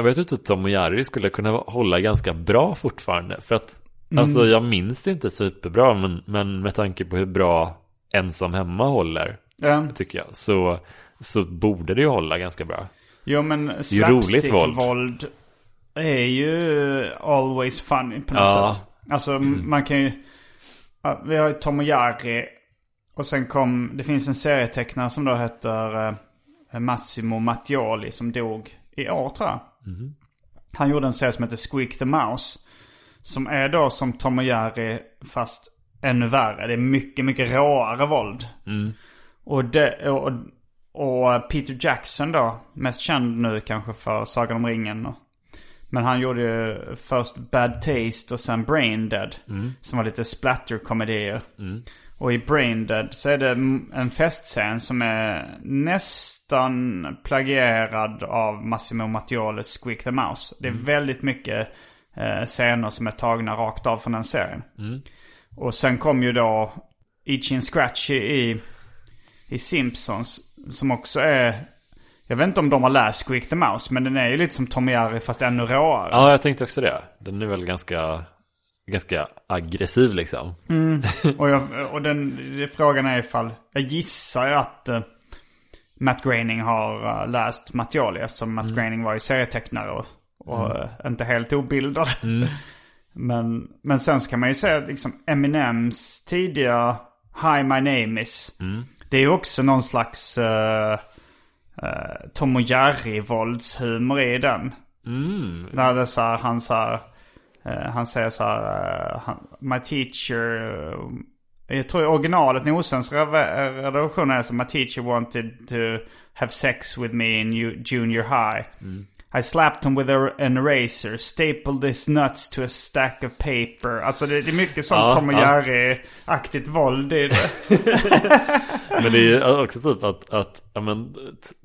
Jag vet ju typ Tom och Jerry skulle kunna hålla ganska bra fortfarande För att Mm. Alltså jag minns det inte superbra men, men med tanke på hur bra Ensam hemma håller Ja. Tycker jag Så, så borde det ju hålla ganska bra Jo men slapstick-våld är ju always funny på något Ja. sätt. Alltså man kan ju, vi har ju Tom och Jerry. Och sen kom, det finns en serietecknare som då heter eh, Massimo Mattioli som dog i år tror jag. Han gjorde en serie som heter Squeak the Mouse. Som är då som Tom och Jerry fast ännu värre. Det är mycket, mycket råare våld. Och, det, och, och Peter Jackson då, mest känd nu kanske för Sagan om ringen. Och, men han gjorde ju först Bad Taste och sen Brain Dead. Som var lite splatter-komedier. Och i Brain Dead så är det en festscen som är nästan plagierad av Massimo Mattioles Squeak the Mouse. Det är väldigt mycket eh, scener som är tagna rakt av från den serien. Och sen kom ju då Itchy Scratchy i, i Simpsons. Som också är... Jag vet inte om de har läst Squeak the Mouse. Men den är ju lite som Tom och Jerry fast ännu råare. Ja, jag tänkte också det Den är väl ganska Ganska aggressiv liksom Och, jag, och den, frågan är ifall... Jag gissar ju att eh, Matt Groening har eh, läst Mattioli. Eftersom Matt Groening var ju serietecknare och Och eh, inte helt obildade. Men, men sen så kan man ju säga liksom Eminems tidiga Hi My Name Is. Det är ju också någon slags uh, uh, Tom och Jerry-våldshumor i den. När det så här, han så här, han säger så här, eh, My teacher, eh, jag tror originalet, Nosens redaktion är så My teacher wanted to have sex with me in ju- junior high. I slapped him with an eraser, stapled his nuts to a stack of paper. Alltså det, det är mycket sånt Ja, Tom och ja. Jerry-aktigt våld i det. Men det är också typ att, att ja, men,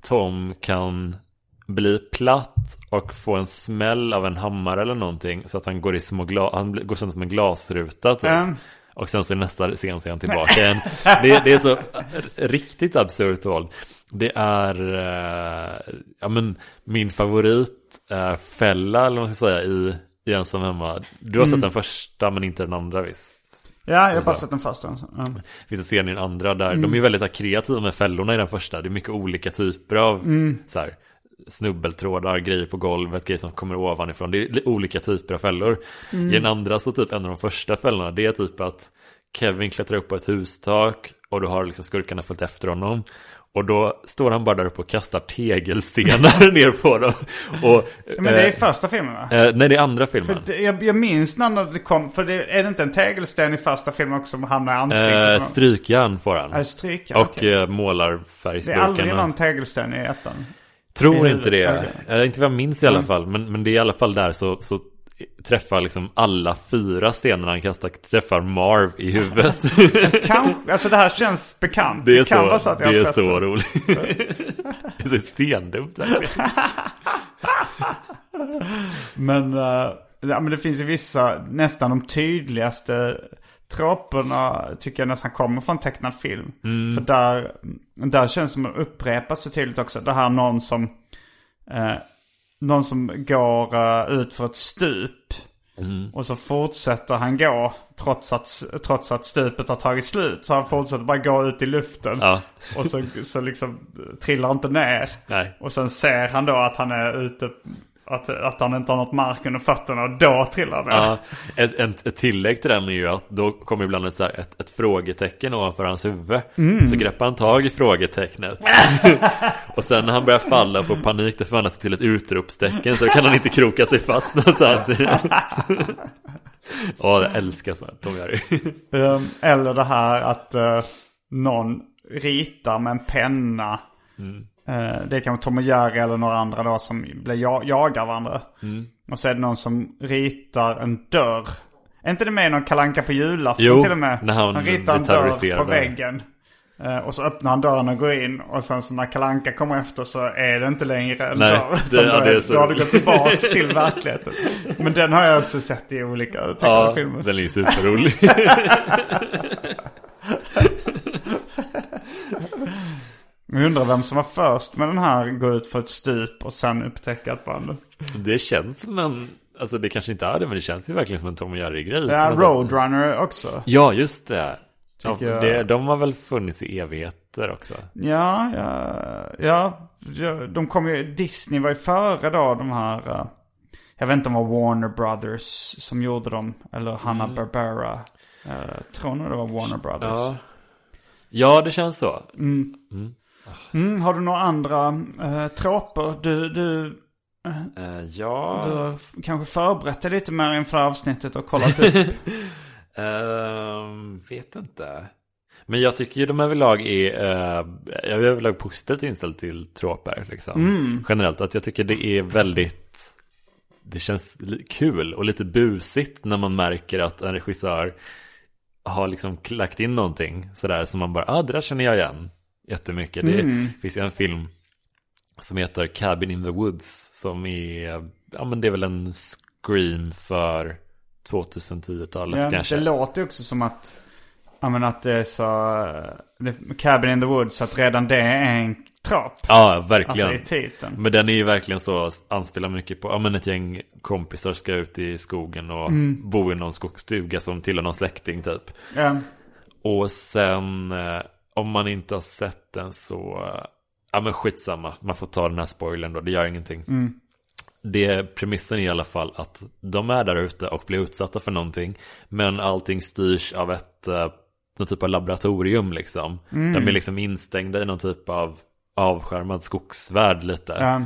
Tom kan bli platt och få en smäll av en hammare eller någonting. Så att han går i små glas, han går sönder som en glasruta typ. Mm. Och sen så i nästa scen så är han tillbaka igen. Det, det är så riktigt absurt våld. Det är, eh, ja men min favorit eh, fälla eller vad man ska säga i, i Ensam Hemma. Du har sett den första men inte den andra visst? Ja, jag har Alltså. bara sett den första. Ja. finns en scen i den andra där de är väldigt så här, kreativa med fällorna i den första. Det är mycket olika typer av så här, snubbeltrådar, grejer på golvet, grejer som kommer ovanifrån. Det är li- olika typer av fällor. I den andra så typ en av de första fällorna det är typ att Kevin klättrar upp på ett hustak och då har liksom skurkarna följt efter honom. Och då står han bara där uppe och kastar tegelstenar ner på dem. Och, Men det är eh, första filmen va? eh, nej, det är andra filmen. Det, jag, jag minns när det kom, för det, är det inte en tegelsten i första filmen också som hamnar i ansiktet? Eh, strykjärn får han. Ja, stryka, Och okej. eh, Det målarfärgsburken. är aldrig någon tegelsten i ettan. Tror inte det. Eh, inte vad jag minns i alla fall. Men, men det är i alla fall där så, så träffar liksom alla fyra stenar han kastar träffar Marv i huvudet. Kanske, alltså det här känns bekant. Det är kan vara så, att jag det är så det. roligt. det är så stendumt verkligen. Men, eh, ja, men det finns ju vissa, nästan de tydligaste troperna tycker jag nästan kommer från tecknad film. För där, där känns det som att upprepas så tydligt också. Det här någon som, eh, någon som går eh, ut för ett stup. Och så fortsätter han gå trots att, trots att stupet har tagit slut. Så han fortsätter bara gå ut i luften. Ja. Och så, så liksom trillar inte ner. Nej. Och sen ser han då att han är ute, att, att han inte har något mark under fötterna och då trillar ner. Ja, ett, ett, ett tillägg till den är ju att då kommer ibland ett, här, ett, ett frågetecken ovanför hans huvud. Så greppar han tag i frågetecknet. och sen när han börjar falla och får panik det förvandlas till ett utropstecken så kan han inte kroka sig fast någonstans. Ja, jag älskar sånt. Tom Jerry. Eh, Eller det här att eh, någon ritar med en penna. Eh, det är kanske Tom och Jerry eller några andra då som blir ja- jagar varandra. Och så är det någon som ritar en dörr. Är inte det med någon kalanka på julafton Jo, till och med? när han ritar en dörr på väggen. Eh, och så öppnar han dörren och går in. Och sen så när kalanka kommer efter så är det inte längre en Nej, dörr. det- då, det är så då har du gått tillbaka till verkligheten. Men den har jag också sett i olika Ja, filmer. den är ju superrolig. Jag undrar vem som var först med den här gå ut för ett stup och sen upptäcka ett band. Det känns som en... Alltså det kanske inte är det, men det känns ju verkligen som en Tom och Jerry-grej. Ja, sätt. Roadrunner också. Ja, just det. Ja, jag- det. De har väl funnits i evigheter också. Ja, ja, ja. De kom ju, Disney var ju före då de här. eh, jag vet inte om det var Warner Brothers som gjorde dem. Eller Hanna-Barbera. Uh, tror nog det var Warner Brothers. Ja. Ja, det känns så. Mm, har du några andra uh, tråper? Du, du, Eh, ja. du har kanske förberett dig lite mer inför avsnittet och kollat upp. Ehm, vet inte. Men jag tycker ju de överlag är, uh, jag är överlag positivt inställd till troper liksom. Generellt, att jag tycker det är väldigt, det känns kul och lite busigt när man märker att en regissör har liksom lagt in någonting sådär som man bara, ah det där känner jag igen jättemycket. Det finns ju en film som heter Cabin in the Woods som är, ja men det är väl en scream för 2010-talet Ja, kanske. det låter också som att, ja men att det är så, det, Cabin in the Woods, att redan det är en trop. Ja, verkligen. Alltså i titeln. Men den är ju verkligen så, anspelar mycket på, ja men ett gäng kompisar ska ut i skogen och Mm. bo i någon skogsstuga som tillhör någon släkting typ. Ja. Och sen, eh, om man inte har sett den så, eh, ja men skitsamma, man får ta den här spoilern då, det gör ingenting. Mm. det premissen är i alla fall att de är där ute och blir utsatta för någonting. Men allting styrs av ett, eh, någon typ av laboratorium liksom. De är liksom instängda i någon typ av avskärmad skogsvärld lite. Ja.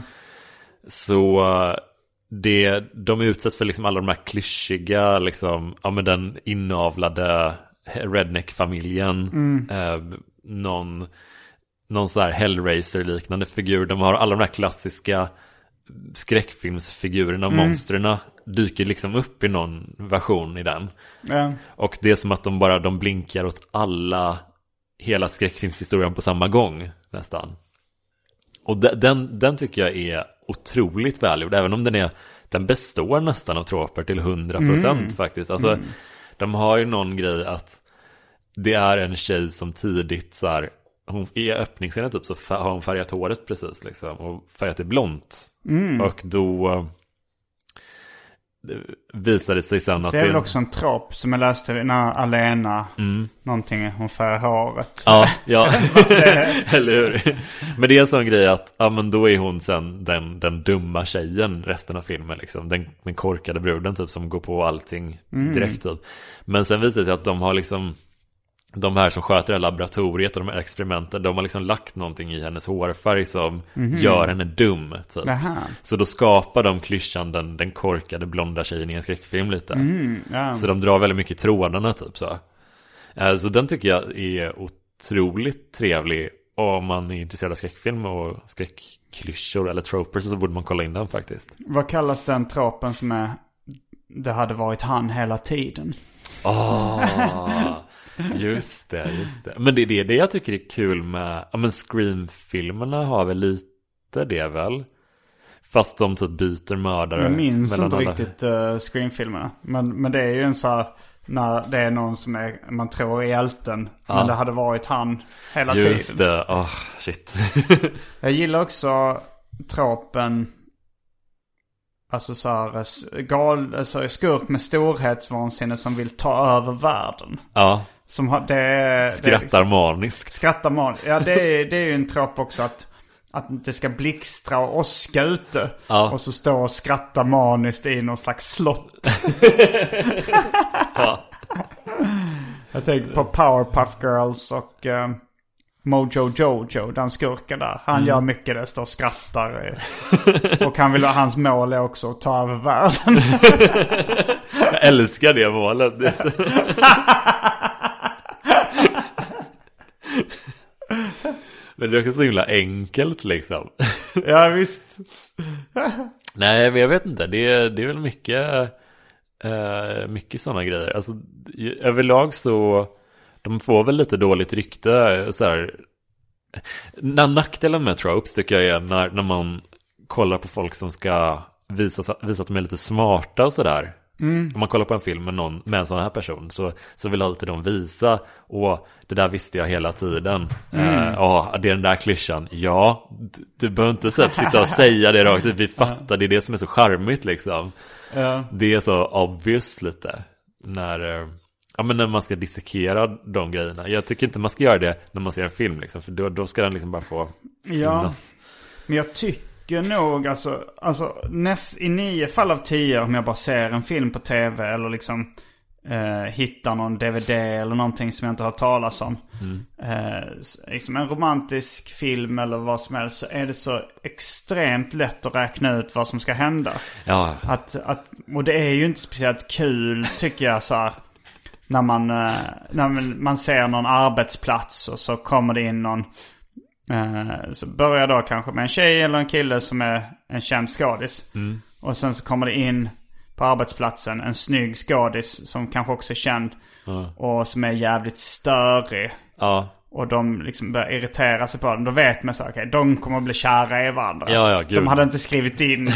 Så eh, det, de utsätts för liksom alla de här klyschiga, liksom, ja men den inavlade redneck-familjen. Eh, någon, någon sån här Hellraiser-liknande figur. De har alla de här klassiska skräckfilmsfigurerna, monstren dyker liksom upp i någon version i den. Ja. Och det är som att de bara de blinkar åt alla, hela skräckfilmshistorien på samma gång nästan. Och de- den, den tycker jag är otroligt välgjord, även om den är, den består nästan av troper till 100% faktiskt. Alltså, de har ju någon grej att det är en tjej som tidigt så här, hon, i öppningsscenen typ så har hon färgat håret precis liksom och färgat det blont. Och då eh, det visade sig sen att Det är väl också en trop som jag läste när Alena, någonting, hon färgar håret. Ja, ja. eller hur? Men det är en sån grej att, ja men då är hon sen den, den dumma tjejen resten av filmen liksom. Den, den korkade bruden typ som går på allting direkt typ. Men sen visar det sig att de har liksom, de här som sköter det här laboratoriet och de här experimenten, de har liksom lagt någonting i hennes hårfärg som gör henne dum typ. Så då skapar de klyschan den, den korkade blonda tjejen i en skräckfilm lite. Mm, ja. Så de drar väldigt mycket i trådarna typ så. Eh, Så den tycker jag är otroligt trevlig. Om man är intresserad av skräckfilm och skräckklyschor eller tropers så borde man kolla in den faktiskt. Vad kallas den tropen som är det hade varit han hela tiden? Ah, just det, just det. Men det är det, det jag tycker är kul med, ja men Scream-filmerna har väl lite det väl? Fast de typ byter mördare. Jag minns inte alla. riktigt uh, Scream-filmerna. Men, men det är ju en så här, när det är någon som är, man tror är hjälten. Men det hade varit han hela Just tiden. det, åh shit. Jag gillar också tropen, alltså så här, s- gal, alltså skurk med storhetsvansinne som vill ta över världen. ja, Som har, det, det skrattar maniskt. Skrattar man. Ja det är, det är ju en trop också att, att det ska blixtra och åska ute. Ja. Och så står och skrattar maniskt i någon slags slott. Ja. Jag tänker på Powerpuff Girls och eh, Mojo Jojo, den skurken där. Han gör mycket det, står och skrattar. och han vill, hans mål är också att ta över världen. Jag älskar det målet. Det är så... Men det är också så himla enkelt liksom. ja visst. Nej, men jag vet inte. Det är, det är väl mycket, eh, mycket sådana grejer. Alltså, överlag så, de får väl lite dåligt rykte. Så här. Na- Nackdelen med tropes tycker jag är när, när man kollar på folk som ska visa, visa att de är lite smarta och sådär. Om man kollar på en film med, någon, med en sån här person så, så vill alltid de visa och det där visste jag hela tiden. Eh, Ja, det är den där klyschan. Ja, du, du behöver inte så sitta och säga det rakt ut. Vi fattar, det är det som är så charmigt liksom. Ja. Det är så obvious lite. När, eh, ja, men när man ska dissekera de grejerna. Jag tycker inte man ska göra det när man ser en film liksom. För då, då ska den liksom bara få Ja. finnas. Men jag tycker nog alltså, alltså näst, i nio fall av tio om jag bara ser en film på tv eller liksom eh, hittar någon DVD eller någonting som jag inte har hört talas om. Eh, s- liksom en romantisk film eller vad som helst så är det så extremt lätt att räkna ut vad som ska hända. Ja, Att, att, och det är ju inte speciellt kul tycker jag så här. När man, eh, när man- man ser någon arbetsplats och så kommer det in någon. Eh, Så börjar då kanske med en tjej eller en kille som är en känd skådis. Och sen så kommer det in på arbetsplatsen en snygg skådis som kanske också är känd. Och som är jävligt störig. ja, Och de liksom börjar irritera sig på den. Då vet man så okej, de kommer att bli kära i varandra. Ja, ja, de hade inte skrivit in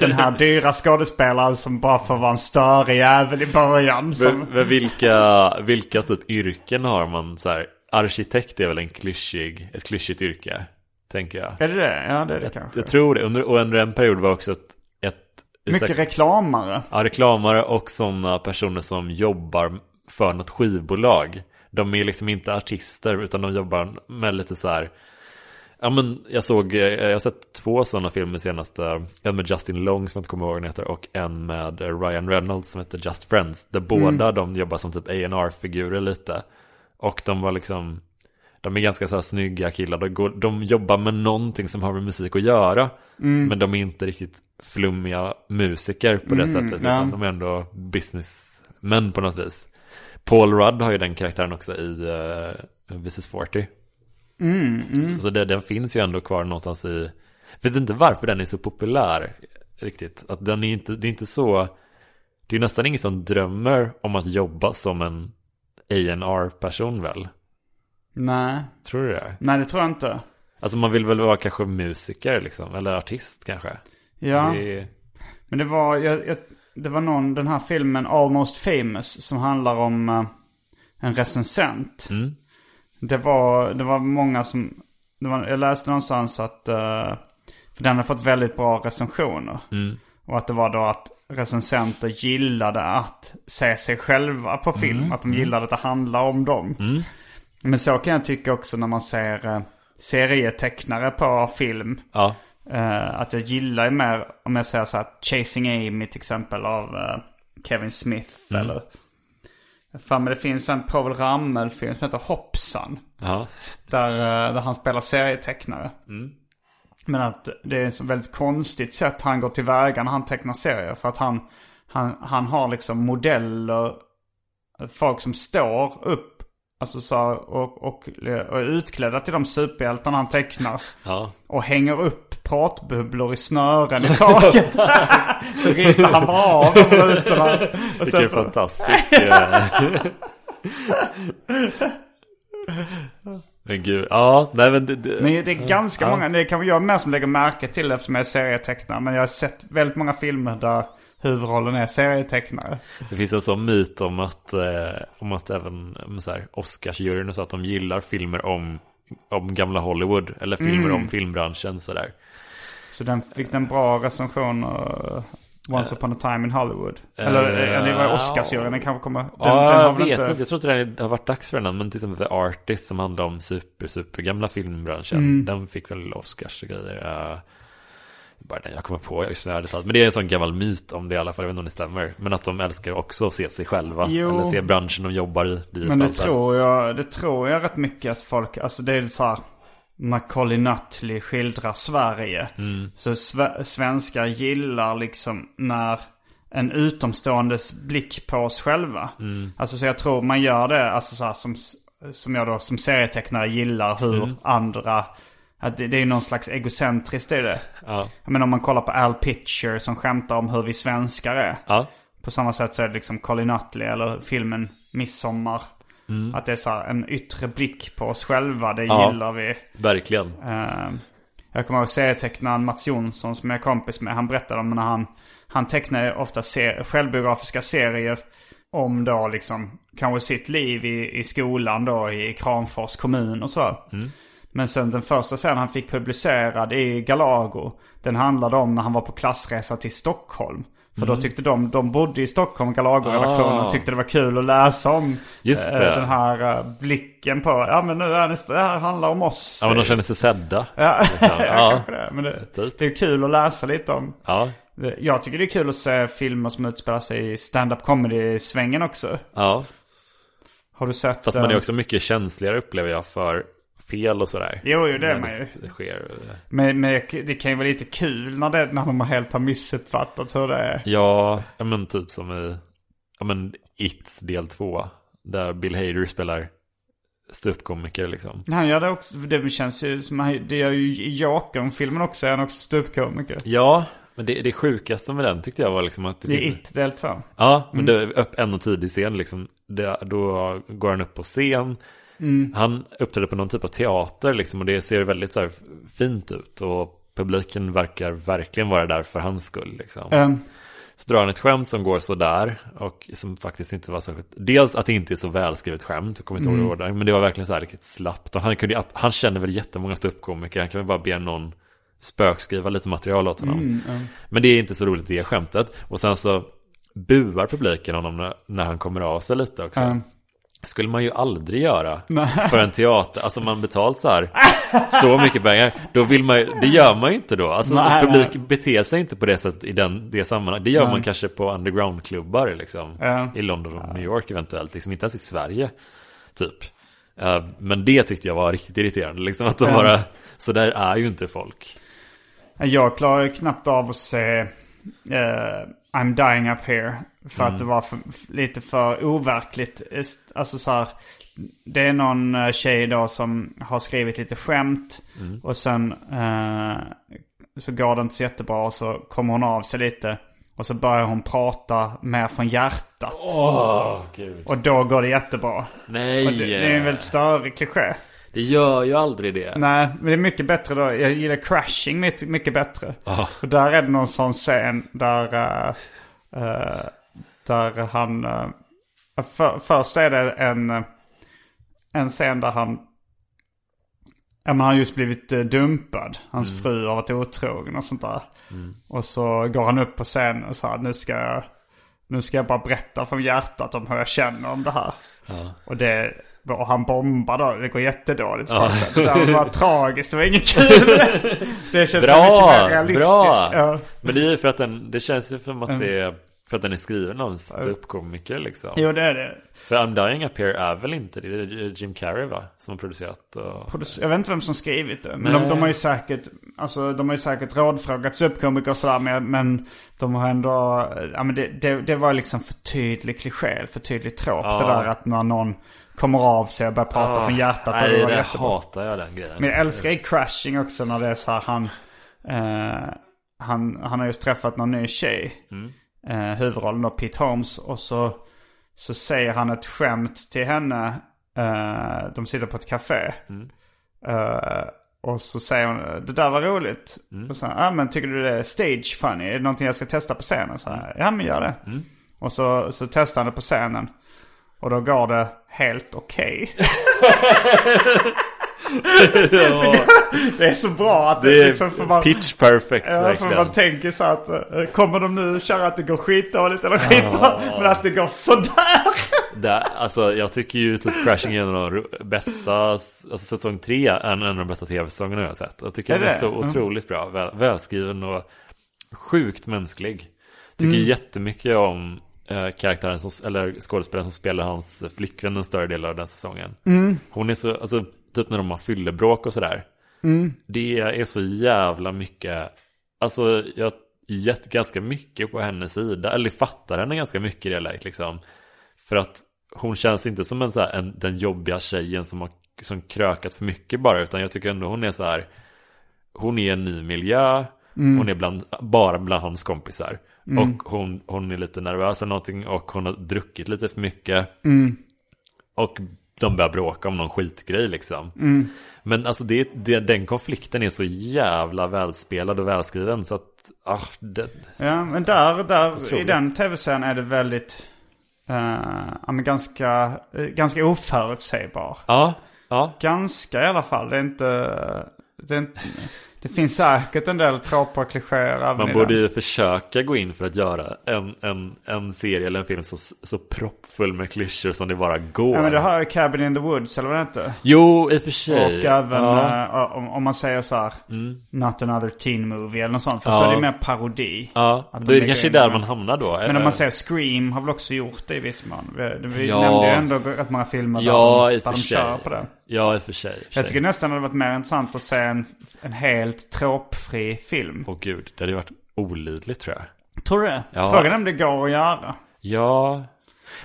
den här dyra skådespelaren som bara får vara en störig jävel i början. Som, Men, men vilka, vilka typ yrken har man så här? Arkitekt är väl en klyschig, ett klyschigt yrke, tänker jag. är det det? Ja, det är det kanske. Jag tror det, under, och under en period var också ett, ett Mycket reklamare. ja, reklamare och sådana personer som jobbar för något skivbolag. De är liksom inte artister utan de jobbar med lite så här Ja men jag såg, eh, jag har sett två sådana filmer senaste. En med Justin Long som jag inte kommer ihåg vad den heter. Och en med Ryan Reynolds som heter Just Friends. Där båda de jobbar som typ ar figurer lite. Och de var liksom, de är ganska så här snygga killar. De, går, de jobbar med någonting som har med musik att göra. Men de är inte riktigt flummiga musiker på det sättet. ja. Utan de är ändå businessmän på något vis. Paul Rudd har ju den karaktären också i uh, This is 40. Så, så det, den finns ju ändå kvar någonstans i... Vet inte varför den är så populär riktigt. Att den är inte, det är inte så... Det är nästan ingen som drömmer om att jobba som en ar person väl? Nej. Tror du det? Nej, det tror jag inte. Alltså man vill väl vara kanske musiker liksom, eller artist kanske. Ja. Det Men det var, jag, jag, det var någon, den här filmen Almost famous som handlar om eh, en recensent. mm, Det var, det var många som, var, jag läste någonstans att, eh, för den har fått väldigt bra recensioner. mm, Och att det var då att recensenter gillade att se sig själva på film. Att de gillade att det handlar om dem. mm, Men så kan jag tycka också när man ser eh, serietecknare på film. ja, Eh, att jag gillar ju mer, om jag säger så här, Chasing Amy till exempel av eh, Kevin Smith. Eller, fan men det finns en Povel Ramel-film som heter Hoppsan. ja, Där, där han spelar serietecknare. Men att det är ett väldigt konstigt sätt han går tillväga när han tecknar serier. För att han, han, han har liksom modeller, folk som står upp Alltså så här, och, och, och utklädda till de superhjältarna han tecknar. ja. Och hänger upp pratbubblor i snören i taket. så ritar han bara av rutorna. Vilken fantastisk... men gud, ja, nej men det... det men det är ganska Ja. många, det kan vara jag med som lägger märke till eftersom jag är serietecknare. Men jag har sett väldigt många filmer där huvudrollen är serietecknare. Det finns en sån myt om att, eh, om att även om så här, Oscarsjuryn och så att de gillar filmer om, om gamla Hollywood. Eller filmer om filmbranschen sådär. Så den fick en bra recension. Uh, Once upon a time in Hollywood. Eller, eh, eller det var Oscarsjuryn, kanske kommer... Den, Ja, den jag vet inte. Jag tror inte det har varit dags för den. Men till exempel The Artist som handlar om super, super gamla filmbranschen. Den fick väl Oscars och grejer. Uh, bara den jag kommer på just nu ärligt. Men det är en sån gammal myt om det i alla fall. Jag vet inte om det stämmer. Men att de älskar också att se sig själva. Jo. Eller se branschen de jobbar i. Men det tror, jag, det tror jag rätt mycket att folk, alltså det är så här. Colin Nutley skildrar Sverige. Så sve, svenskar gillar liksom när en utomståendes blick på oss själva. Alltså så jag tror man gör det, alltså så här, som, som jag då som serietecknare gillar hur andra, att det, det är ju någon slags egocentriskt i det. Ja. Menar om man kollar på Al Pitcher som skämtar om hur vi svenskar är. Ja. På samma sätt så är det liksom Colin Nutley eller filmen Midsommar. Att det är så här en yttre blick på oss själva, det Ja. gillar vi. Verkligen. Eh, jag kommer ihåg serietecknaren Mats Jonsson som jag är kompis med. Han berättade om när han, han tecknar ofta ser, självbiografiska serier om då liksom kanske sitt liv i, i skolan då i Kramfors kommun och så. Men sen den första serien han fick publicerad i Galago. Den handlade om när han var på klassresa till Stockholm. För då tyckte de, de bodde i Stockholm, Galago-redaktionen, Ah. och tyckte det var kul att läsa om Just eh, det. den här eh, blicken på, ja men nu är det, det här handlar om oss. Ja, men de känner sig sedda. Ja, Ja. kanske det. Men det, Typ. det är kul att läsa lite om. Ja. Jag tycker det är kul att se filmer som utspelar sig i stand-up comedy-svängen också. Ja. Har du sett... Fast man är eh, också mycket känsligare upplever jag för fel och sådär. Jo, jo, det är man ju. Det sker. Men, men det kan ju vara lite kul när, det, när de helt har missuppfattat hur det är. Ja, men typ som i ja, men It del 2. Där Bill Hader spelar ståuppkomiker liksom. Han gör det också. Det känns ju som... Det gör ju i Jokern-filmen också. Är han också ståuppkomiker. Ja, men det, det sjukaste med den tyckte jag var liksom att det Det är. It del 2. Ja, men det är upp en och tidig scen liksom. Det, då går han upp på scen. Han uppträder på någon typ av teater liksom. Och det ser väldigt så fint ut. Och publiken verkar verkligen vara där för hans skull liksom. Um, Så drar han ett skämt som går sådär. Och som faktiskt inte var särskilt... Dels att det inte är så välskrivet skämt. Jag kommer inte ihåg Mm. det. Men det var verkligen så här riktigt slappt. Han, kunde, han känner väl jättemånga ståuppkomiker. Han kan väl bara be någon spökskriva lite material åt honom. Mm, Men det är inte så roligt det skämtet. Och sen så buar publiken honom när, när han kommer av sig lite också. Skulle man ju aldrig göra för en teater. Alltså man betalt så här så mycket pengar. Då vill man ju- det gör man ju inte då. Alltså Nej, publik nej. beter sig inte på det sättet i den, det sammanhanget. Det gör Nej. man kanske på undergroundklubbar liksom. Ja. I London och New York eventuellt. Liksom inte ens i Sverige. Typ. Eh, men det tyckte jag var riktigt irriterande. Liksom att de bara, så där är ju inte folk. Jag klarar knappt av att se eh, I'm dying up here. För Mm. att det var för, lite för overkligt. Alltså så här, det är någon eh, tjej då som har skrivit lite skämt. Mm. Och sen eh, så går det inte så jättebra och så kommer hon av sig lite. Och så börjar hon prata mer från hjärtat. Gud. Och då går det jättebra. Nej. Det, det är en väldigt störig kliché. Det gör ju aldrig det. Nej, men det är mycket bättre då. Jag gillar Crashing mycket, mycket bättre. Ja. Och där är det någon sån scen där, eh, eh, där han... Uh, för, först är det en, eh, en scen där han... Ja, men han har just blivit eh, dumpad. Hans fru har varit otrogen och sånt där. Och så går han upp på scenen och säger nu ska jag... Nu ska jag bara berätta från hjärtat om hur jag känner om det här. Och det... Och han bombar då, det går jättedåligt sig. Det där var tragiskt, det var inget kul. Det känns Bra, mycket mer realistiskt. bra. Ja. Men det är ju för att den, det känns ju som att det är för att den är skriven av en ståuppkomiker liksom. Jo, det är det. För I'm Dying Up Here är väl inte det? Det är Jim Carrey va? Som har producerat och... Jag vet inte vem som skrivit det. Men de, de har ju säkert, alltså de har ju säkert rådfrågat ståuppkomiker och sådär. Men, men de har ändå, ja men det, det, det var liksom för tydlig kliché, för tydlig tråp. Ja. Det där att när någon kommer av sig och börjar prata från hjärtat. Nej, det det jättebra. hatar jag den grejen. Men jag älskar i Crashing också när det är så här han, eh, han, han har just träffat någon ny tjej. Eh, huvudrollen då Pete Holmes. Och så, så säger han ett skämt till henne. Eh, de sitter på ett café. Eh, och så säger hon, det där var roligt. Och så, ja men tycker du det är stage funny? Är det någonting jag ska testa på scenen? Så, här, ja men gör det. Och så, så testar han det på scenen. Och då går det helt okej. det är så bra att det, Det är liksom för man, pitch perfect Ja, för verkligen. man tänker så att eh, kommer de nu köra att det går skitdåligt eller skitbra? Men att det går sådär. Det, alltså jag tycker ju typ Crashing är en av de bästa, alltså säsong tre är en av de bästa tv-säsongerna jag har sett. Jag tycker Är den är det? så Mm. otroligt bra, väl, välskriven och sjukt mänsklig. Tycker Mm. jättemycket om eh, karaktären som, eller skådespelaren som spelar hans flickvän en större del av den säsongen. Mm. Hon är så, alltså typ när de har fyllebråk och sådär. Mm. Det är så jävla mycket, alltså jag gett ganska mycket på hennes sida, eller fattar henne ganska mycket i det läget liksom. För att hon känns inte som en så här, en, den jobbiga tjejen som har som krökat för mycket bara, utan jag tycker ändå hon är så här, hon är en ny miljö, hon är bland, bara bland hans kompisar. Och hon, hon är lite nervös eller någonting och hon har druckit lite för mycket. Och de börjar bråka om någon skitgrej liksom. Men alltså det, det, den konflikten är så jävla välspelad och välskriven så att, ah, det, Ja, men där, där i den tv-serien är det väldigt, eh, ganska, eh, ganska oförutsägbar. ja, ja. Ganska i alla fall. Det är inte, det är inte, det finns säkert en del tråpar och klichéer Man borde den. ju försöka gå in för att göra en, en, en serie eller en film så, så proppfull med klyschor som det bara går. Ja men det har ju Cabin in the Woods eller vad det heter. Jo, i och för sig. Och även ja. Mm. eh, om, om man säger så här, Not another teen movie eller något sånt. Fast Ja. då är det mer parodi. Ja, Att de är det lägger kanske in där det. man hamnar då. Men om man säger Scream har väl också gjort det i viss mån. Vi, vi Ja. nämnde ju ändå rätt många filmer Ja, där, de, där de kör på det. Ja, i och för sig. för. Jag tycker nästan det hade varit mer intressant att se en, en helt tråpfri film. Åh gud, det hade ju varit olidligt tror jag. Tror du det? Ja. Frågan är om det går att göra. Ja.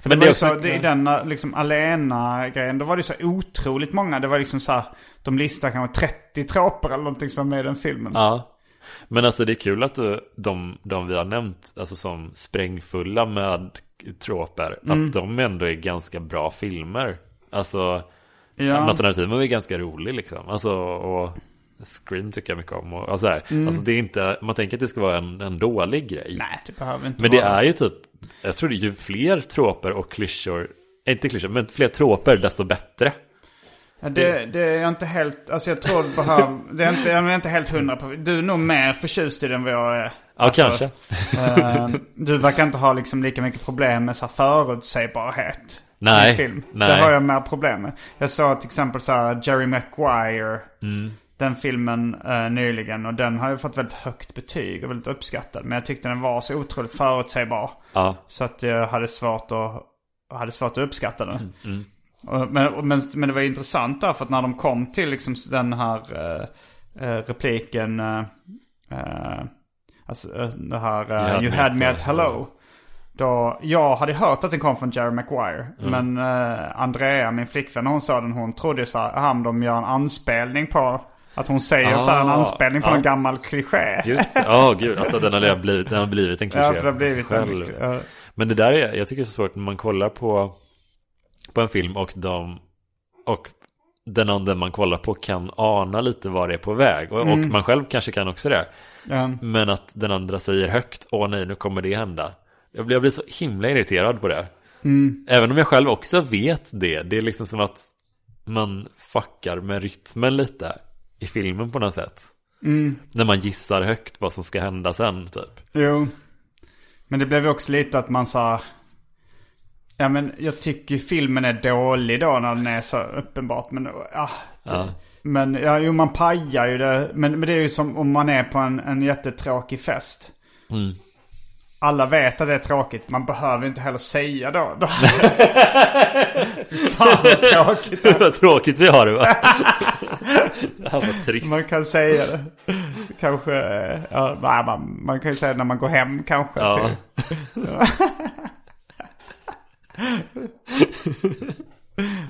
Men Men det det var också... så, det, i den eh, liksom Alena-grejen, då var det så otroligt många. Det var liksom så här, de listar kanske 30 tråpar eller någonting som är med i den filmen. Ja. Men alltså det är kul att du, de, de vi har nämnt, alltså som sprängfulla med tråper, Mm. att de ändå är ganska bra filmer. Alltså, Ja. Another Teen är ganska rolig liksom. Alltså, och Scream tycker jag mycket om. Och, alltså, här. alltså det är inte, man tänker att det ska vara en, en dålig grej. Mm. Nej, det behöver inte Men det vara. är ju typ, jag tror det är ju fler tråper och klyschor, eh, inte klyschor, men fler tråper desto bättre. Ja, det, det är jag inte helt, alltså jag tror det behöver, det är inte, jag är inte helt hundra på. Du är nog mer förtjust i den vad jag är. Ja, Alltså, kanske. eh, du verkar inte ha liksom lika mycket problem med så här förutsägbarhet. Nej, film. nej. Det har jag med problem med. Jag såg till exempel så här Jerry Maguire. Mm. Den filmen eh, nyligen. Och den har ju fått väldigt högt betyg och väldigt uppskattad. Men jag tyckte den var så otroligt förutsägbar. Ja. Så att jag hade svårt att, hade svårt att uppskatta den. Mm. Och, men, men, men det var intressant där för att när de kom till liksom den här eh, eh, repliken. alltså det här eh, You had, me at hello. Då, jag hade hört att den kom från Jerry Maguire. Mm. Men eh, Andrea, min flickvän, hon sa den, hon trodde så här, "Aha, men de gör en anspelning på, att hon säger så här, en Ah, anspelning på ja. en gammal kliché. Just det, åh gud, alltså den har blivit, den har blivit en kliché Ja, för det har blivit sig en, själv. ja. Men det där är, jag tycker det är så svårt när man kollar på, på en film och de, och den andra man kollar på kan ana lite vad det är på väg. Och, och man själv kanske kan också det. Ja. Men att den andra säger högt, åh nej, nu kommer det hända. Jag blir, jag blir så himla irriterad på det. Även om jag själv också vet det. Det är liksom som att man fuckar med rytmen lite i filmen på något sätt. När man gissar högt vad som ska hända sen, typ. Jo. Men det blev ju också lite att man sa... Ja men jag tycker filmen är dålig då när den är så uppenbart. Men ja. Ja. Men ja, jo man pajar ju det. Men, men det är ju som om man är på en, en jättetråkig fest. Mm. Alla vet att det är tråkigt. Man behöver inte heller säga då. då. Fan vad tråkigt. Vad tråkigt vi har det va? Ja, vad trist. Man kan säga det. Kanske, eh, ja, man, man kan ju säga det när man går hem kanske. Ja.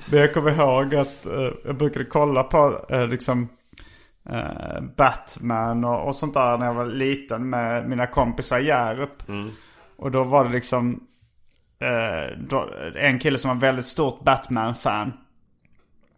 Men jag kommer ihåg att eh, jag brukade kolla på eh, liksom Batman och, och sånt där när jag var liten med mina kompisar i Hjärup. Och då var det liksom eh, då, en kille som var väldigt stort Batman-fan.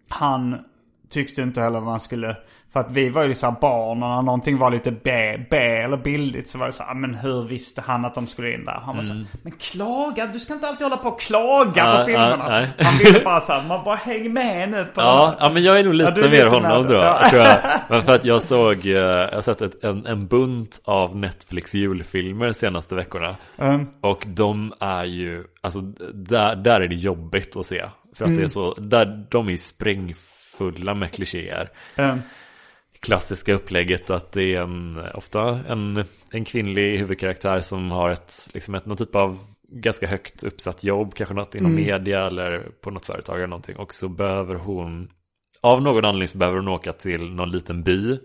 Han tyckte inte heller man skulle... För att vi var ju så här barn och när någonting var lite B, B eller billigt så var det så här, "Ah, men hur visste han att de skulle in där? Han var så här, men klaga, du ska inte alltid hålla på och klaga Ja, på filmerna. nej. Han ville bara så här, man bara häng med nu på Ja, ja, men jag är nog lite Ja, är mer lite honom då, Ja. tror jag. Men för att jag såg, eh, jag har sett ett, en, en bunt av Netflix julfilmer senaste veckorna. Mm. Och de är ju, alltså där, där är det jobbigt att se. För att det Mm. är så, där, de är ju sprängfulla med klichéer. Mm. Klassiska upplägget att det är en, ofta en, en kvinnlig huvudkaraktär som har ett, liksom ett, någon typ av ganska högt uppsatt jobb, kanske något inom Mm. media eller på något företag eller någonting. Och så behöver hon, av någon anledning så behöver hon åka till någon liten by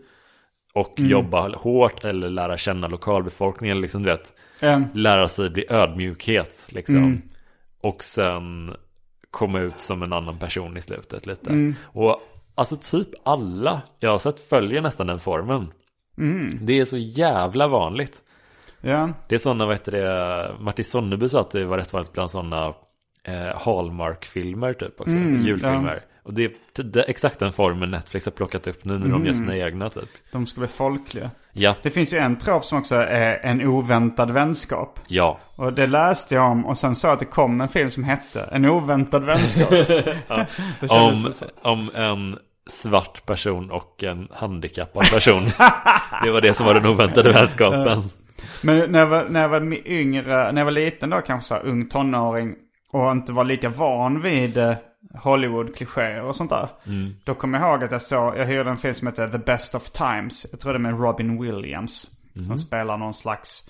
och Mm. jobba hårt eller lära känna lokalbefolkningen, liksom du vet, Mm. lära sig bli ödmjukhet liksom. Och sen komma ut som en annan person i slutet lite. Mm. Och alltså typ alla jag har sett följer nästan den formen. Mm. Det är så jävla vanligt. Ja. Det är sådana, vad heter det, Martin Sonneby sa att det var rätt vanligt bland sådana eh, Hallmark-filmer typ också, Mm, julfilmer. Och det är t- det är exakt den formen Netflix har plockat upp nu när de gör sina egna typ. De ska bli folkliga. Ja, Det finns ju en trop som också är en oväntad vänskap. ja. Och det läste jag om och sen sa att det kom en film som hette En oväntad vänskap. Om, om en svart person och en handikappad person. det var det som var den oväntade vänskapen. Men när jag, var, när jag var yngre, när jag var liten då, kanske så här, ung tonåring och inte var lika van vid eh, Hollywood-klichéer och sånt där. Då kommer jag ihåg att jag såg, jag hyrde en film som heter The Best of Times. Jag tror det är med Robin Williams. Som spelar någon slags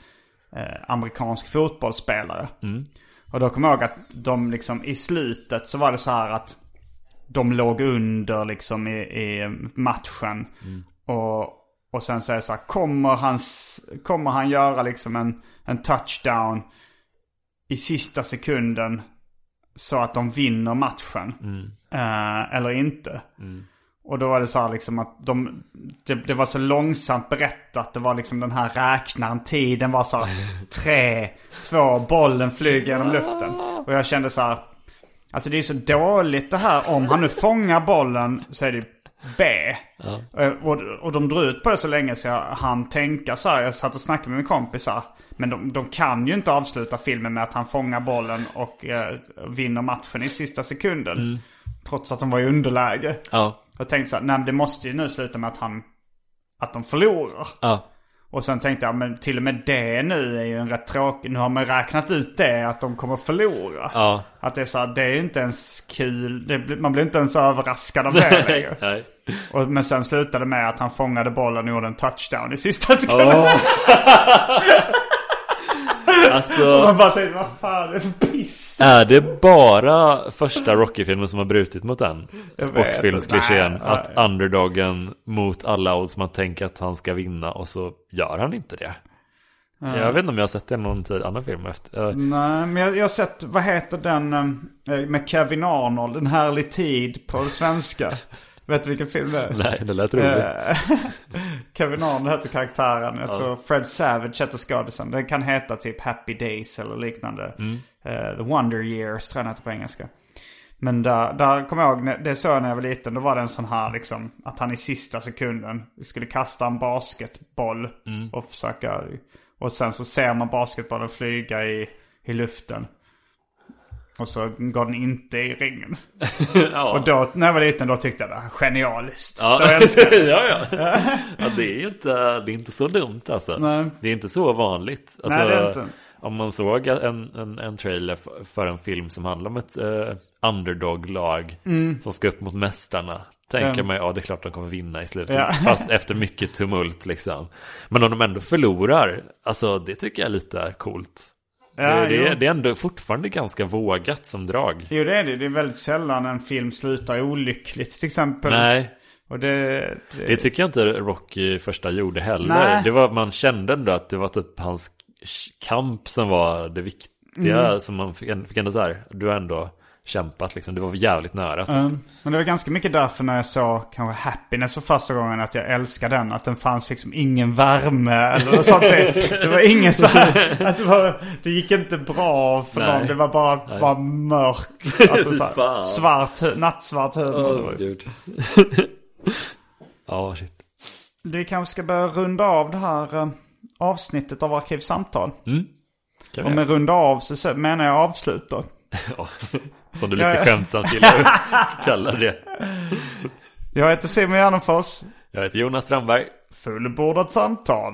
eh, amerikansk fotbollsspelare. Och då kommer jag ihåg att de liksom i slutet så var det så här att de låg under liksom i, i matchen. Och, och sen det så här, kommer han, s- kommer han göra liksom en, en touchdown i sista sekunden så att de vinner matchen? Eh, eller inte? Och då var det så här liksom att de, det, det var så långsamt berättat. Det var liksom den här räknaren, tiden var så här tre, två, bollen flyger genom luften. Och jag kände så här, alltså det är så dåligt det här. Om han nu fångar bollen så är det B. Eh, Och, och de drog ut på det så länge så jag hann tänka så här. Jag satt och snackade med min kompisar. Men de, de kan ju inte avsluta filmen med att han fångar bollen och eh, vinner matchen i sista sekunden. Trots att de var i underläge. Ja, Jag tänkte så här, nej det måste ju nu sluta med att han, att de förlorar. ja. Och sen tänkte jag, men till och med det nu är ju en rätt tråkig... Nu har man räknat ut det, att de kommer förlora. Ja. Att det är så här, det är ju inte ens kul. Det, man blir inte ens överraskad av det längre. Nej. Och, men sen slutade med att han fångade bollen och gjorde en touchdown i sista sekunden. Alltså, Man bara tänkte, vad fan är det för piss? är det bara första Rocky-filmen som har brutit mot den? Sportfilmsklichén. Att underdogen mot alla odds man tänker att han ska vinna och så gör han inte det. Jag vet inte om jag har sett det i någon tid, annan film efter. Eh, Nej, men jag, jag har sett, vad heter den eh, med Kevin Arnold, En härlig tid på svenska. Vet du vilken film det är? Nej, det lät roligt. Eh, Kevin Arnold heter karaktären. Jag tror Fred Savage heter skådisen. Den kan heta typ Happy Days eller liknande. Eh, The Wonder Years tror jag den heter på engelska. Men där, där kommer jag ihåg, det såg jag när jag var liten. Då var det en sån här liksom, att han i sista sekunden skulle kasta en basketboll och försöka. Och sen så ser man basketbollen flyga i, i luften. Och så går den inte i ringen. ja. Och då, när jag var liten, då tyckte jag det var genialiskt. Ja. Ja, ja. ja, det är ju inte, det är inte så dumt alltså. Nej. Det är inte så vanligt. Alltså, Nej, det är inte. Om man såg en, en, en trailer för en film som handlar om ett eh, underdog-lag som ska upp mot mästarna. Tänker Mm. man ja det är klart de kommer vinna i slutet. Ja. Fast efter mycket tumult liksom. Men om de ändå förlorar, alltså det tycker jag är lite coolt. Ja, det, det, det är ändå fortfarande ganska vågat som drag. Jo det är det. Det är väldigt sällan en film slutar olyckligt till exempel. Nej, Och det... det, Det tycker jag inte Rocky första gjorde heller. Nej. Det var, man kände ändå att det var typ hans kamp som var det viktiga. Mm. Som man fick, fick ändå så här, du har ändå kämpat liksom. Det var jävligt nära. Typ. Mm. Men det var ganska mycket därför när jag såg kanske Happiness för första gången att jag älskade den. Att den fanns liksom ingen värme eller något sånt. Det, var ingen så här, att det, var, det gick inte bra för Nej. någon. Det var bara, bara mörkt. Alltså, så här, svart, nattsvart humor. Ja, shit. Vi kanske ska börja runda av det här eh, avsnittet av Arkivsamtal. Kan Och med runda av så så menar jag avsluta. Som du lite skämtsamt gillar att kalla det. Jag heter Simon Gärdenfors. Jag heter Jonas Strandberg. Fullbordat samtal.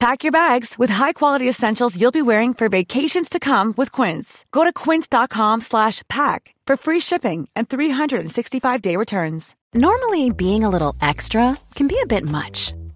Pack your bags with high-quality essentials you'll be wearing for vacations to come with Quince. Go to quince.com slash pack for free shipping and 365-day returns. Normally, being a little extra can be a bit much,